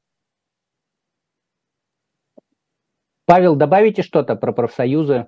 Павел, добавите что-то про профсоюзы?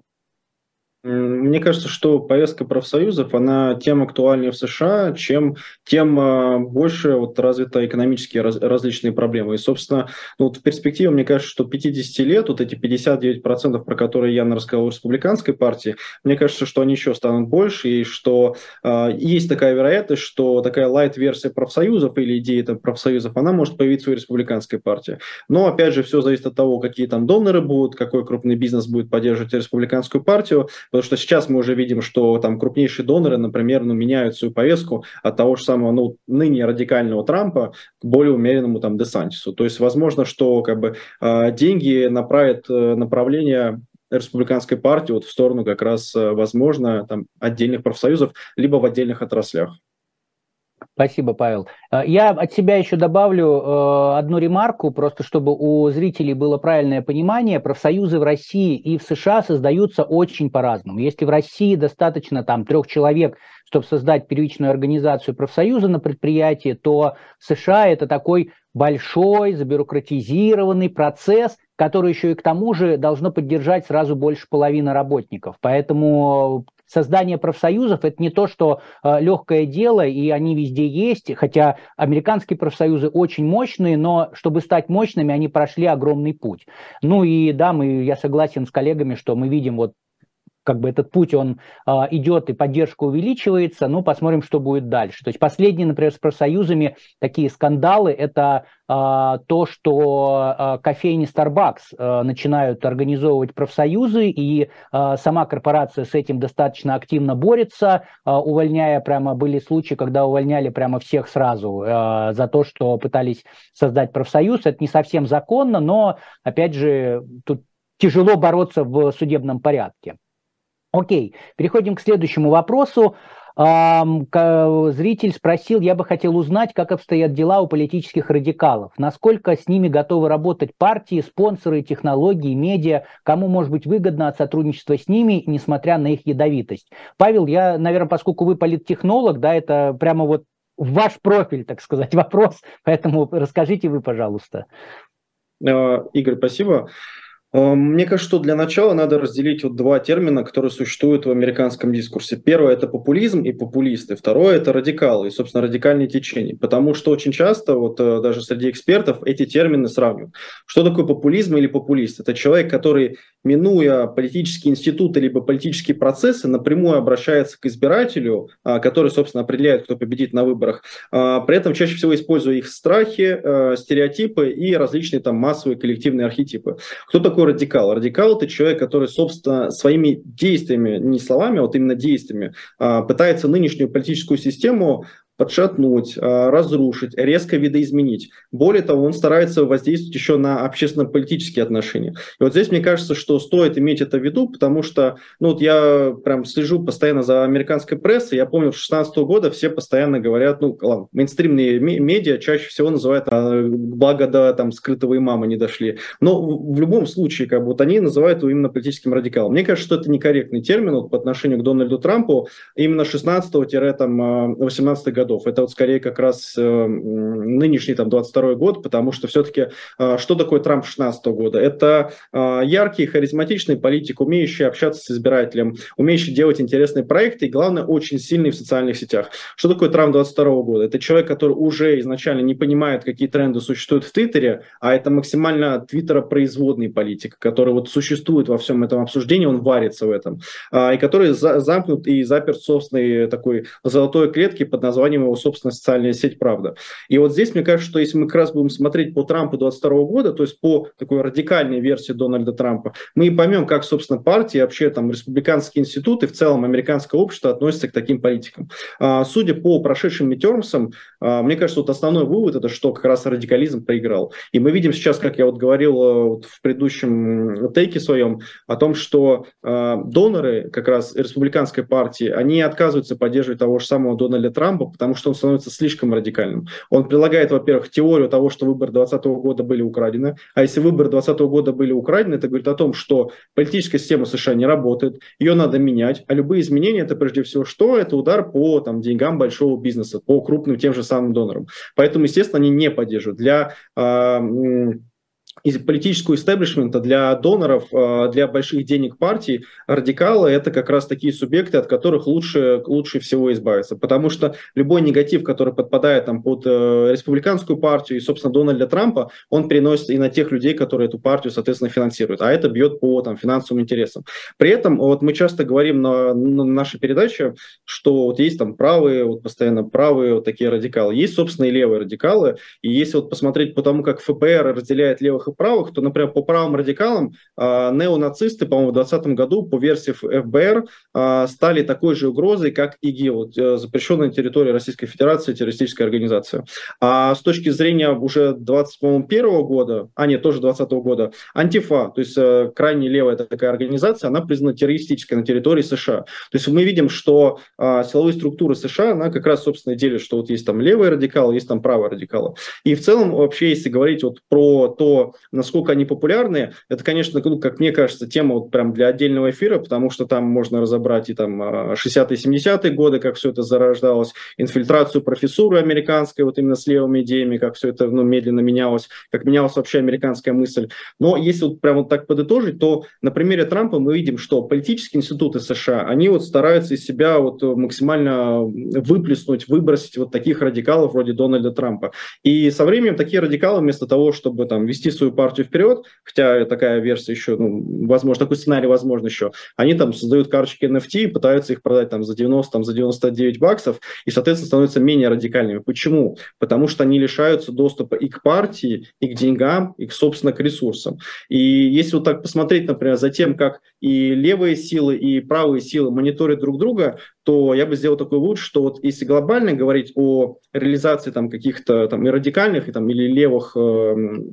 Мне кажется, что повестка профсоюзов, она тем актуальнее в США, чем тем а, больше вот развиты экономические раз, различные проблемы. И, собственно, ну, вот в перспективе, мне кажется, что 50 лет, вот эти 59%, про которые я рассказал в республиканской партии, мне кажется, что они еще станут больше, и что э, есть такая вероятность, что такая лайт-версия профсоюзов или идея там, профсоюзов, она может появиться у республиканской партии. Но, опять же, все зависит от того, какие там доноры будут, какой крупный бизнес будет поддерживать республиканскую партию, Потому что сейчас мы уже видим, что там крупнейшие доноры, например, ну, меняют свою повестку от того же самого ну, ныне радикального Трампа к более умеренному там Десантису. То есть возможно, что как бы а, деньги направят э, направление республиканской партии вот в сторону как раз, э, возможно, там, отдельных профсоюзов, либо в отдельных отраслях. Спасибо, Павел. Э, я от себя еще добавлю э, одну ремарку, просто чтобы у зрителей было правильное понимание. Профсоюзы в России и в США создаются очень по-разному. Если в России достаточно там трех человек, чтобы создать первичную организацию профсоюза на предприятии, то в США это такой большой, забюрократизированный процесс, который еще и к тому же должно поддержать сразу больше половины работников. Поэтому создание профсоюзов это не то, что э, легкое дело, и они везде есть, хотя американские профсоюзы очень мощные, но чтобы стать мощными, они прошли огромный путь. Ну и да, мы, я согласен с коллегами, что мы видим вот как бы этот путь, он э, идет и поддержка увеличивается, ну, посмотрим, что будет дальше. То есть последние, например, с профсоюзами такие скандалы, это э, то, что э, кофейни Starbucks э, начинают организовывать профсоюзы, и э, сама корпорация с этим достаточно активно борется, э, увольняя прямо, были случаи, когда увольняли прямо всех сразу э, за то, что пытались создать профсоюз. Это не совсем законно, но, опять же, тут тяжело бороться в судебном порядке. Окей, переходим к следующему вопросу. Зритель спросил, я бы хотел узнать, как обстоят дела у политических радикалов, насколько с ними готовы работать партии, спонсоры, технологии, медиа, кому может быть выгодно от сотрудничества с ними, несмотря на их ядовитость. Павел, я, наверное, поскольку вы политтехнолог, да, это прямо вот ваш профиль, так сказать, вопрос, поэтому расскажите вы, пожалуйста. Э, Игорь, спасибо. Эм, мне кажется, что для начала надо разделить вот два термина, которые существуют в американском дискурсе. Первое – это популизм и популисты. Второе – это радикалы и, собственно, радикальные течения. Потому что очень часто, вот э, даже среди экспертов, эти термины сравнивают. Что такое популизм или популист? Это человек, который, минуя политические институты либо политические процессы, напрямую обращается к избирателю, а, который, собственно, определяет, кто победит на выборах. При этом чаще всего используя их страхи, э, стереотипы и различные там массовые коллективные архетипы. Кто такой радикал? Радикал – это человек, который, собственно, своими действиями, не словами, а вот именно действиями, а, пытается нынешнюю политическую систему подшатнуть, а, разрушить, резко видоизменить. Более того, он старается воздействовать еще на общественно-политические отношения. И вот здесь мне кажется, что стоит иметь это в виду, потому что, ну вот я прям слежу постоянно за американской прессой, я помню, с 16 года все постоянно говорят, ну ладно, мейнстримные медиа чаще всего называют, а, благо до там скрытого имама не дошли. Но в любом случае, как бы вот они называют его именно политическим радикалом. Мне кажется, что это некорректный термин вот, по отношению к Дональду Трампу именно 16-18 года годов. Это вот скорее как раз э, нынешний там 22 год, потому что все-таки э, что такое Трамп 16 года? Это э, яркий, харизматичный политик, умеющий общаться с избирателем, умеющий делать интересные проекты и, главное, очень сильный в социальных сетях. Что такое Трамп 22 года? Это человек, который уже изначально не понимает, какие тренды существуют в Твиттере, а это максимально Твиттера производный политик, который вот существует во всем этом обсуждении, он варится в этом, и который замкнут и заперт собственной такой золотой клетке под названием названием его собственная социальная сеть «Правда». И вот здесь, мне кажется, что если мы как раз будем смотреть по Трампу 22 года, то есть по такой радикальной версии Дональда Трампа, мы и поймем, как, собственно, партии, вообще там республиканские институты, в целом американское общество относятся к таким политикам. А, судя по прошедшим митермсам, а, мне кажется, вот основной вывод это, что как раз радикализм проиграл. И мы видим сейчас, как я вот говорил э, вот в предыдущем тейке своем, о том, что э, доноры как раз республиканской партии, они отказываются поддерживать того же самого Дональда Трампа, потому что он становится слишком радикальным. Он прилагает, во-первых, теорию того, что выборы 2020 года были украдены, а если выборы 2020 года были украдены, это говорит о том, что политическая система США не работает, ее надо менять, а любые изменения это прежде всего что? Это удар по там, деньгам большого бизнеса, по крупным тем же самым донорам. Поэтому, естественно, они не поддерживают. Для э, из политического истеблишмента для доноров, а, для больших денег партий, радикалы – это как раз такие субъекты, от которых лучше, лучше всего избавиться. Потому что любой негатив, который подпадает там, под э, республиканскую партию и, собственно, Дональда Трампа, он переносится и на тех людей, которые эту партию, соответственно, финансируют. А это бьет по там, финансовым интересам. При этом вот мы часто говорим на, на нашей передаче, что вот есть там правые, вот постоянно правые вот такие радикалы. Есть, собственно, и левые радикалы. И если вот посмотреть по тому, как ФБР разделяет левых и правых, то, например, по правым радикалам э, неонацисты, по-моему, в 2020 году по версии ФБР э, стали такой же угрозой, как ИГИЛ, э, запрещенная на территории Российской Федерации террористическая организация. А с точки зрения уже 2021 года, а нет, тоже 2020 года, Антифа, то есть э, крайне левая такая организация, она признана террористической на территории США. То есть мы видим, что э, силовые структуры США, она как раз, собственно, делит, что вот есть там левые радикалы, есть там правые радикалы. И в целом вообще, если говорить вот про то, насколько они популярны, это, конечно, ну, как мне кажется, тема вот прям для отдельного эфира, потому что там можно разобрать и там 60-е, 70-е годы, как все это зарождалось, инфильтрацию профессуры американской, вот именно с левыми идеями, как все это ну, медленно менялось, как менялась вообще американская мысль. Но если вот прям вот так подытожить, то на примере Трампа мы видим, что политические институты США, они вот стараются из себя вот максимально выплеснуть, выбросить вот таких радикалов вроде Дональда Трампа. И со временем такие радикалы вместо того, чтобы там вести свою партию вперед, хотя такая версия еще, ну, возможно, такой сценарий возможно еще, они там создают карточки NFT и пытаются их продать там за 90, там за 99 баксов, и, соответственно, становятся менее радикальными. Почему? Потому что они лишаются доступа и к партии, и к деньгам, и, к, собственно, к ресурсам. И если вот так посмотреть, например, за тем, как и левые силы, и правые силы мониторят друг друга, то я бы сделал такой вывод, что вот если глобально говорить о реализации там каких-то там и радикальных, и, там, или левых э,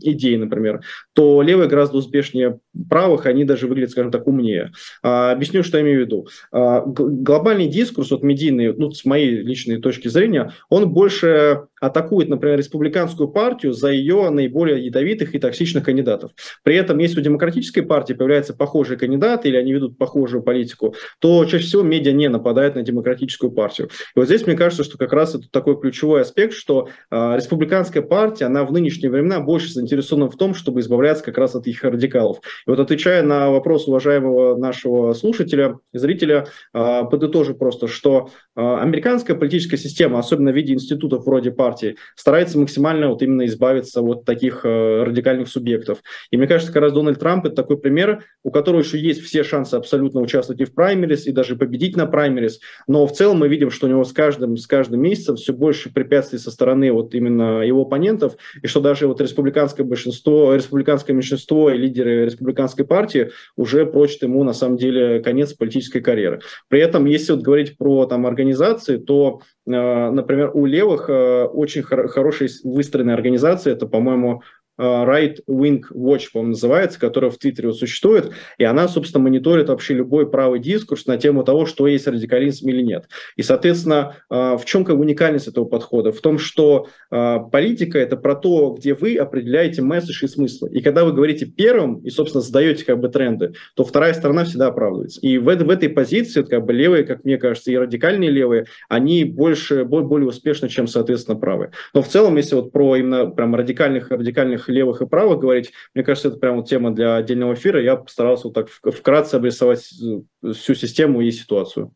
идей, например, то левые гораздо успешнее правых, они даже выглядят, скажем так, умнее. А, объясню, что я имею в виду. А, глобальный дискурс, вот медийный, ну, с моей личной точки зрения, он больше атакует, например, республиканскую партию за ее наиболее ядовитых и токсичных кандидатов. При этом, если у демократической партии появляются похожие кандидаты или они ведут похожую политику, то чаще всего медиа не нападает на демократическую партию. И вот здесь мне кажется, что как раз это такой ключевой аспект, что э, республиканская партия, она в нынешние времена больше заинтересована в том, чтобы избавляться как раз от их радикалов. И вот отвечая на вопрос уважаемого нашего слушателя, зрителя, э, подытожу просто, что э, американская политическая система, особенно в виде институтов вроде партии старается максимально вот именно избавиться от таких э, радикальных субъектов. И мне кажется, как раз Дональд Трамп это такой пример, у которого еще есть все шансы абсолютно участвовать и в праймерис, и даже победить на праймерис. Но в целом мы видим, что у него с каждым, с каждым месяцем все больше препятствий со стороны вот именно его оппонентов, и что даже вот республиканское большинство, республиканское меньшинство и лидеры республиканской партии уже прочат ему на самом деле конец политической карьеры. При этом, если вот говорить про там организации, то Э, например, у левых э, очень хорошая выстроенная организация, это, по-моему, right Wing Watch, по-моему, называется, которая в Твиттере вот существует, и она, собственно, мониторит вообще любой правый дискурс на тему того, что есть радикализм или нет. И, соответственно, э, в чем как уникальность этого подхода? В том, что э, политика – это про то, где вы определяете месседж и смысл. И когда вы говорите первым и, собственно, задаете как бы тренды, то вторая сторона всегда оправдывается. И в, в этой позиции как бы левые, как мне кажется, и радикальные левые, они больше, более успешны, чем, соответственно, правые. Но в целом, если вот про именно прям радикальных, радикальных разных левых и правых говорить, мне кажется, это прямо тема для отдельного эфира. Я постарался вот так вкратце обрисовать э, всю систему и ситуацию.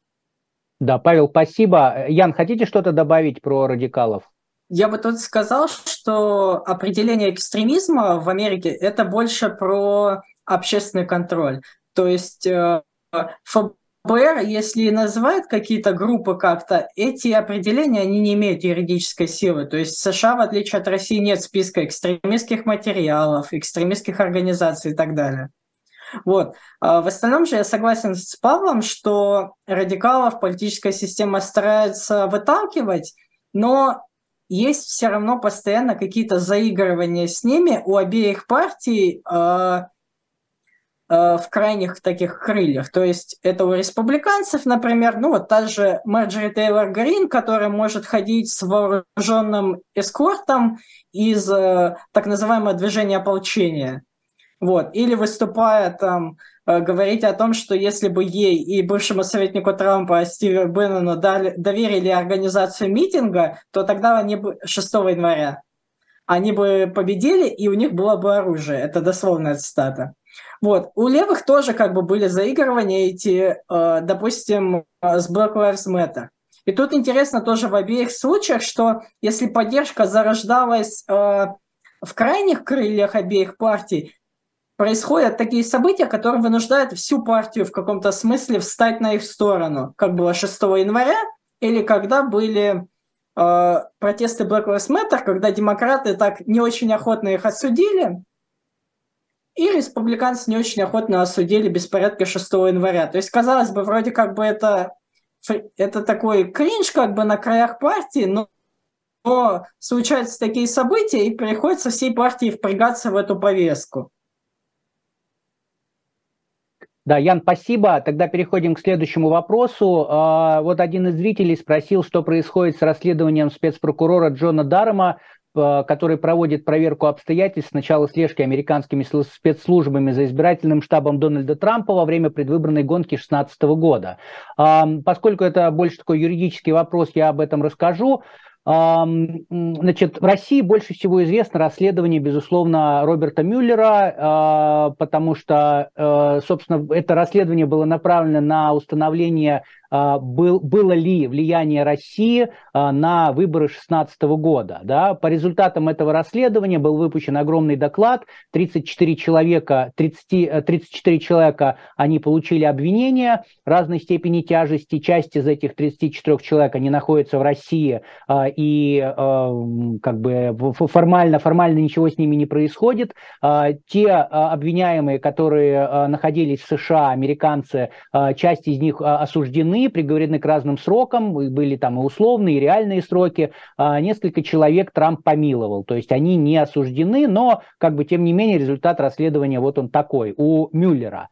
Да, Павел, спасибо. Ян, хотите что-то добавить про радикалов? Я бы тут сказал, что определение экстремизма в Америке это больше про общественный контроль. То есть э, ФБР ФБР, если называют какие-то группы как-то, эти определения, они не имеют юридической силы. То есть США, в отличие от России, нет списка экстремистских материалов, экстремистских организаций и так далее. Вот. А в остальном же я согласен с Павлом, что радикалов политическая система старается выталкивать, но есть все равно постоянно какие-то заигрывания с ними у обеих партий э, в крайних таких крыльях. То есть это у республиканцев, например, ну вот та же Марджори Тейлор Грин, которая может ходить с вооруженным эскортом из э, так называемого движения ополчения. Вот. Или выступая там, э, говорить о том, что если бы ей и бывшему советнику Трампа Стиву Беннону дали, доверили организацию митинга, то тогда они бы 6 января они бы победили, и у них было бы оружие. Это дословная цитата. Вот. У левых тоже как бы были заигрывания эти, э, допустим, э, с Black Lives Matter. И тут интересно тоже в обеих случаях, что если поддержка зарождалась в крайних крыльях обеих партий, происходят такие события, которые вынуждают всю партию в каком-то смысле встать на их сторону, как было 6 января, или когда были э, протесты Black Lives Matter, когда демократы так не очень охотно их осудили, и республиканцы не очень охотно осудили беспорядки 6 января. То есть, казалось бы, вроде как бы это, это такой кринж как бы на краях партии, но, но случаются такие события, и приходится всей партии впрягаться в эту повестку. Да, Ян, спасибо. Тогда переходим к следующему вопросу. А, вот один из зрителей спросил, что происходит с расследованием спецпрокурора Джона Даррема, а, который проводит проверку обстоятельств начала слежки американскими спецслужбами за избирательным штабом Дональда Трампа во время предвыборной гонки 2016 года. Поскольку это больше такой юридический вопрос, я об этом расскажу. Значит, в России больше всего известно расследование, безусловно, Роберта Мюллера, а, потому что, э, собственно, это расследование было направлено на установление был, было ли влияние России а, на выборы 2016 года. Да? По результатам этого расследования был выпущен огромный доклад, 34 человека, 30, 34 э, человека они получили обвинения разной степени тяжести, часть из этих 34 человек они находятся в России а, и как бы формально, формально ничего с ними не происходит. Те обвиняемые, которые находились в США, американцы, часть из них осуждены, осуждены, приговорены к разным срокам, были там и условные, и реальные сроки. А, несколько человек Трамп помиловал, то есть они не осуждены, но как бы тем не менее результат расследования вот он такой у Мюллера.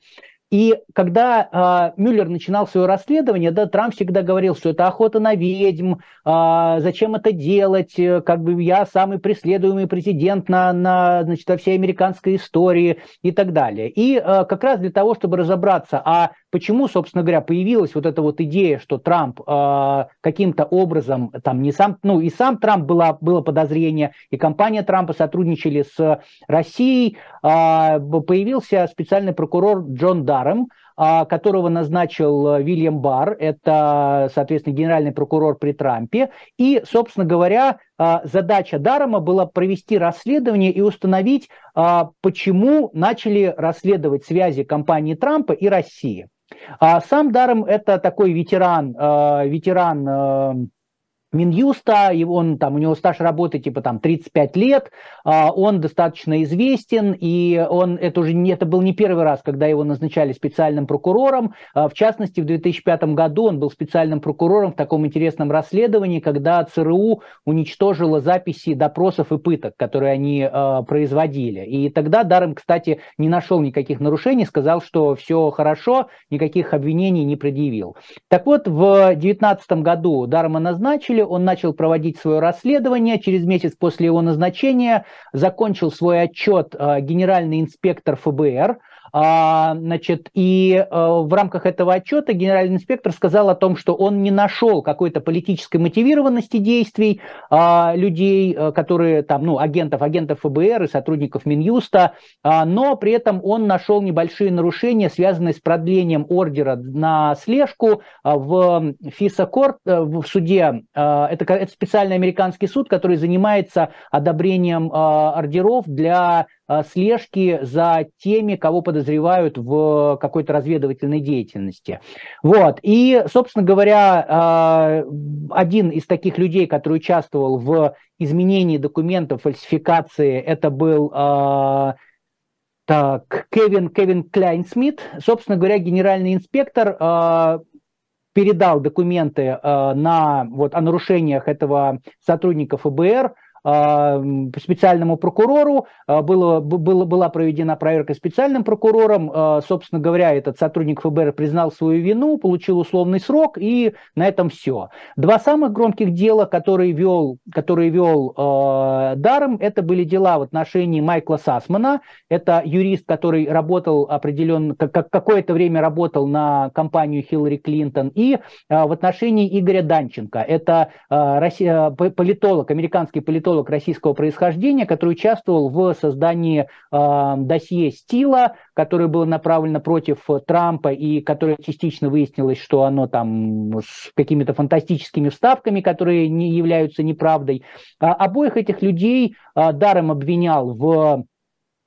И когда э, Мюллер начинал свое расследование, да, Трамп всегда говорил, что это охота на ведьм, э, зачем это делать, как бы я самый преследуемый президент на, на значит, во всей американской истории и так далее. И э, как раз для того, чтобы разобраться, а почему, собственно говоря, появилась вот эта вот идея, что Трамп э, каким-то образом, там не сам, ну и сам Трамп было, было подозрение, и компания Трампа сотрудничали с Россией, э, появился специальный прокурор Джон Даррем, которого назначил э, Вильям Барр, это, соответственно, генеральный прокурор при Трампе. И, собственно говоря, а, задача Дарома была провести расследование и установить, а, почему начали расследовать связи компании Трампа и России. Сам Даром это такой ветеран, ветеран Минюста, и он там, у него стаж работы типа там 35 лет, а, он достаточно известен, и он, это уже не, это был не первый раз, когда его назначали специальным прокурором, а, в частности, в 2005 году он был специальным прокурором в таком интересном расследовании, когда ЦРУ уничтожила записи допросов и пыток, которые они а, производили. И тогда Даром, кстати, не нашел никаких нарушений, сказал, что все хорошо, никаких обвинений не предъявил. Так вот, в 2019 году Дарма назначили, он начал проводить свое расследование. Через месяц после его назначения закончил свой отчет э, генеральный инспектор ФБР – а, значит, и э, в рамках этого отчета генеральный инспектор сказал о том, что он не нашел какой-то политической мотивированности действий а, людей, э, которые там, ну, агентов, агентов ФБР и сотрудников Минюста, а, но при этом он нашел небольшие нарушения, связанные с продлением ордера на слежку в ФИСа-корт, э, в суде. Это, это специальный американский суд, который занимается одобрением ордеров для а, слежки за теми, кого подозревают в какой-то разведывательной деятельности. Вот. И, собственно говоря, а, один из таких людей, который участвовал в изменении документов, фальсификации, это был а, так, Кевин, Кевин Кляйнсмит, собственно говоря, генеральный инспектор, передал документы на, вот, о нарушениях этого сотрудника ФБР а, специальному прокурору, а, было, было, была проведена проверка специальным прокурором, а, собственно говоря, этот сотрудник ФБР признал свою вину, получил условный срок, и на этом все. Два самых громких дела, которые вел, которые вел э, Даром, это были дела в отношении Майкла Сасмана, это юрист, который работал определенно, как, какое-то время работал на компанию Хиллари Клинтон, и э, в отношении Игоря Данченко, это э, Россия, политолог, американский политолог, политолог российского происхождения, который участвовал в создании э, досье Стила, которое было направлено против Трампа и которое частично выяснилось, что оно там с какими-то фантастическими вставками, которые не являются неправдой. А, обоих этих людей э, Даром обвинял в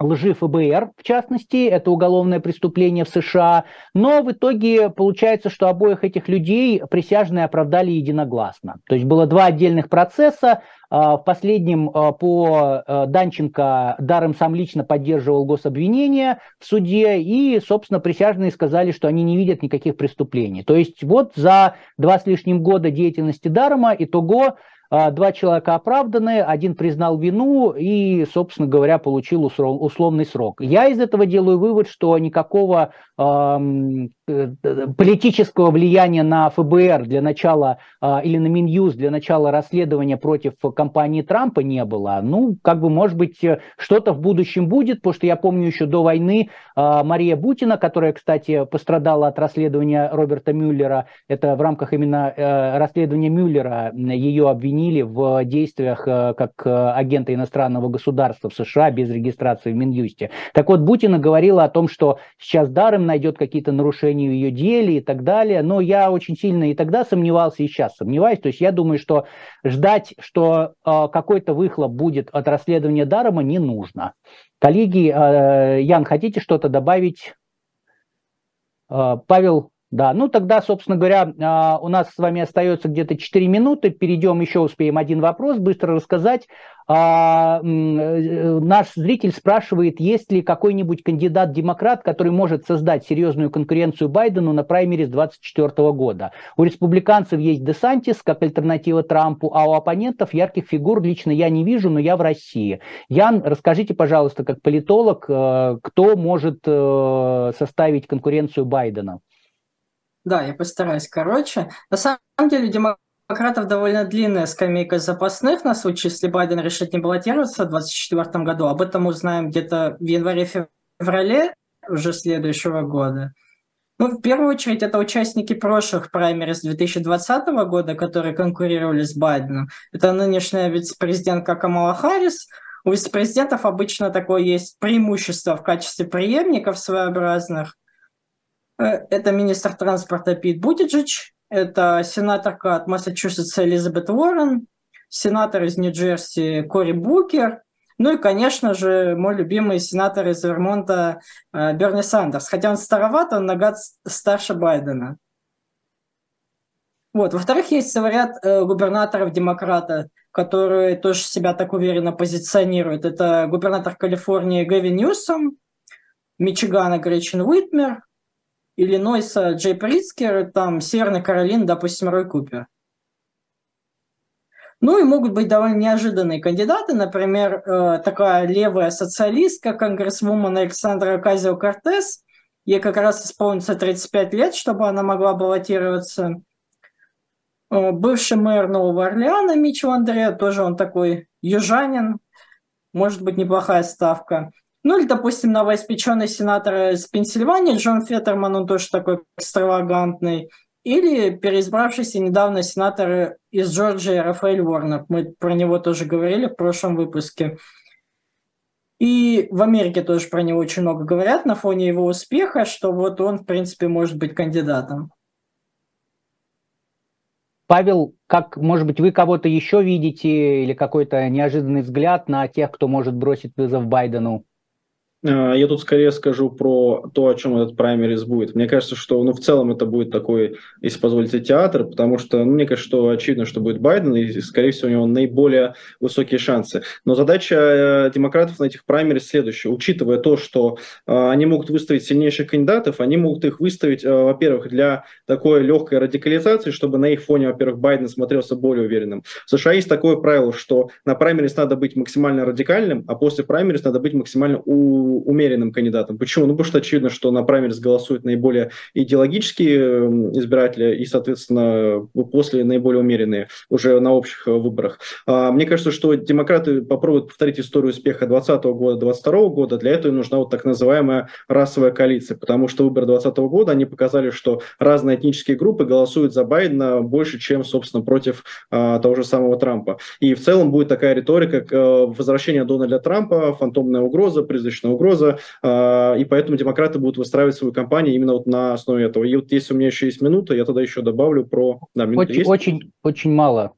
лжи ФБР, в частности, это уголовное преступление в США, но в итоге получается, что обоих этих людей присяжные оправдали единогласно. То есть было два отдельных процесса, а, в последнем а, по а, Данченко Даром сам лично поддерживал гособвинение в суде, и, собственно, присяжные сказали, что они не видят никаких преступлений. То есть вот за два с лишним года деятельности Дарома итого два человека оправданы, один признал вину и, собственно говоря, получил условный срок. Я из этого делаю вывод, что никакого политического влияния на ФБР для начала э, или на Минюст для начала расследования против компании Трампа не было. Ну, как бы, может быть, что-то в будущем будет, потому что я помню еще до войны э, Мария Бутина, которая, кстати, пострадала от расследования Роберта Мюллера, это в рамках именно э, расследования Мюллера ее обвинили в действиях э, как э, агента иностранного государства в США без регистрации в Минюсте. Так вот, Бутина говорила о том, что сейчас Даром найдет какие-то нарушения в ее деле и так далее, но я очень сильно и тогда сомневался, и сейчас сомневаюсь. То есть я думаю, что ждать, что э, какой-то выхлоп будет от расследования Дарома, не нужно. Коллеги, Ян, хотите что-то добавить? Павел, да, ну тогда, собственно говоря, а, у нас с вами остается где-то 4 минуты. Перейдем, еще успеем один вопрос быстро рассказать. А, э, наш зритель спрашивает, есть ли какой-нибудь кандидат-демократ, который может создать серьезную конкуренцию Байдену на праймере с 2024 года. У республиканцев есть Десантис как альтернатива Трампу, а у оппонентов ярких фигур лично я не вижу, но я в России. Ян, расскажите, пожалуйста, как политолог, э, кто может э, составить конкуренцию Байдена? Да, я постараюсь короче. На самом деле демократов довольно длинная скамейка запасных на случай, если Байден решит не баллотироваться в 2024 году. Об этом узнаем где-то в январе-феврале уже следующего года. Ну, в первую очередь, это участники прошлых праймерис 2020 года, которые конкурировали с Байденом. Это нынешняя вице-президентка Камала Харрис. У вице-президентов обычно такое есть преимущество в качестве преемников своеобразных – это министр транспорта Пит Бутиджич, это сенаторка от Массачусетса Элизабет Уоррен, сенатор из Нью-Джерси Кори Букер, ну и, конечно же, мой любимый сенатор из Вермонта э, Берни Сандерс. Хотя он староват, он на год старше Байдена. Вот. Во-вторых, есть целый ряд э, губернаторов демократа, которые тоже себя так уверенно позиционируют. Это губернатор Калифорнии Гэвин Ньюсом, Мичигана Гречин Уитмер, Иллинойса Джей Прицкер, там Северной Каролины, допустим, Рой Купер. Ну и могут быть довольно неожиданные кандидаты, например, э, такая левая социалистка, конгрессвумен Александра Казио-Кортес. Ей как раз исполнится 35 лет, чтобы она могла баллотироваться. Э, бывший мэр Нового Орлеана Мичел Андреа, тоже он такой южанин, может быть неплохая ставка. Ну или, допустим, новоиспеченный сенатор из Пенсильвании Джон Феттерман, он тоже такой экстравагантный. Или переизбравшийся недавно сенатор из Джорджии Рафаэль Уорнер. Мы про него тоже говорили в прошлом выпуске. И в Америке тоже про него очень много говорят на фоне его успеха, что вот он, в принципе, может быть кандидатом. Павел, как, может быть, вы кого-то еще видите или какой-то неожиданный взгляд на тех, кто может бросить вызов Байдену? А, я тут скорее скажу про то, о чем этот праймерис будет. Мне кажется, что ну, в целом это будет такой, если позволите, театр, потому что ну, мне кажется, что очевидно, что будет Байден, и, скорее всего, у него наиболее высокие шансы. Но задача э, демократов на этих праймерис следующая. Учитывая то, что э, они могут выставить сильнейших кандидатов, они могут их выставить, э, во-первых, для такой легкой радикализации, чтобы на их фоне, во-первых, Байден смотрелся более уверенным. В США есть такое правило, что на праймерис надо быть максимально радикальным, а после праймерис надо быть максимально у умеренным кандидатом. Почему? Ну, потому что очевидно, что на праймерис голосуют наиболее идеологические эм, избиратели и, соответственно, после наиболее умеренные уже на общих э, выборах. А, мне кажется, что демократы попробуют повторить историю успеха 2020 года, 2022 года. Для этого им нужна вот так называемая расовая коалиция, потому что выборы 2020 года, они показали, что разные этнические группы голосуют за Байдена больше, чем, собственно, против а, того же самого Трампа. И в целом будет такая риторика, э, возвращение Дональда Трампа, фантомная угроза, призрачная угроза, а, и поэтому демократы будут выстраивать свою кампанию именно вот на основе этого. И вот если у меня еще есть минута, я тогда еще добавлю про... Да, очень, очень, очень мало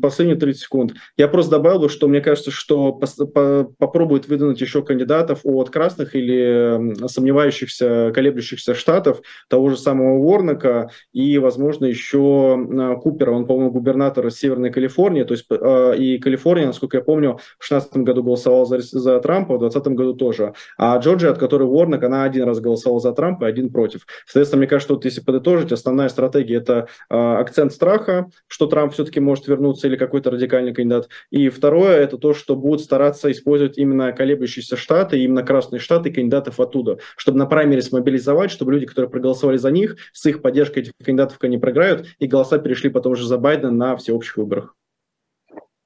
последние 30 секунд. Я просто добавил, что мне кажется, что попробует выдвинуть еще кандидатов от красных или сомневающихся, колеблющихся штатов, того же самого Уорнака и, возможно, еще Купера. Он, по-моему, губернатор Северной Калифорнии. То есть а, и Калифорния, насколько я помню, в 2016 году голосовала за, за Трампа, в 2020 году тоже. А Джорджия, от которой Уорнак, она один раз голосовала за Трампа, один против. Соответственно, мне кажется, вот если подытожить, основная стратегия – это а, акцент страха, что Трамп все-таки может вернуться вернуться или какой-то радикальный кандидат. И второе, это то, что будут стараться использовать именно колеблющиеся штаты, именно красные штаты, кандидатов оттуда, чтобы на праймерис мобилизовать, чтобы люди, которые проголосовали за них, с их поддержкой этих кандидатов они проиграют, и голоса перешли потом уже за Байдена на всеобщих выборах.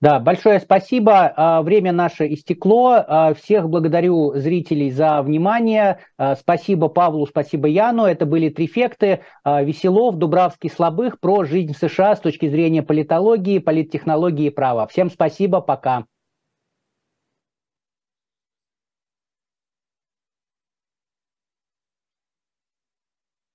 Да, большое спасибо. А, время наше истекло. А, всех благодарю зрителей за внимание. А, спасибо Павлу, спасибо Яну. Это были трифекты Веселов, Дубравский, Слабых про жизнь в США с точки зрения политологии, политтехнологии и права. Всем спасибо, пока.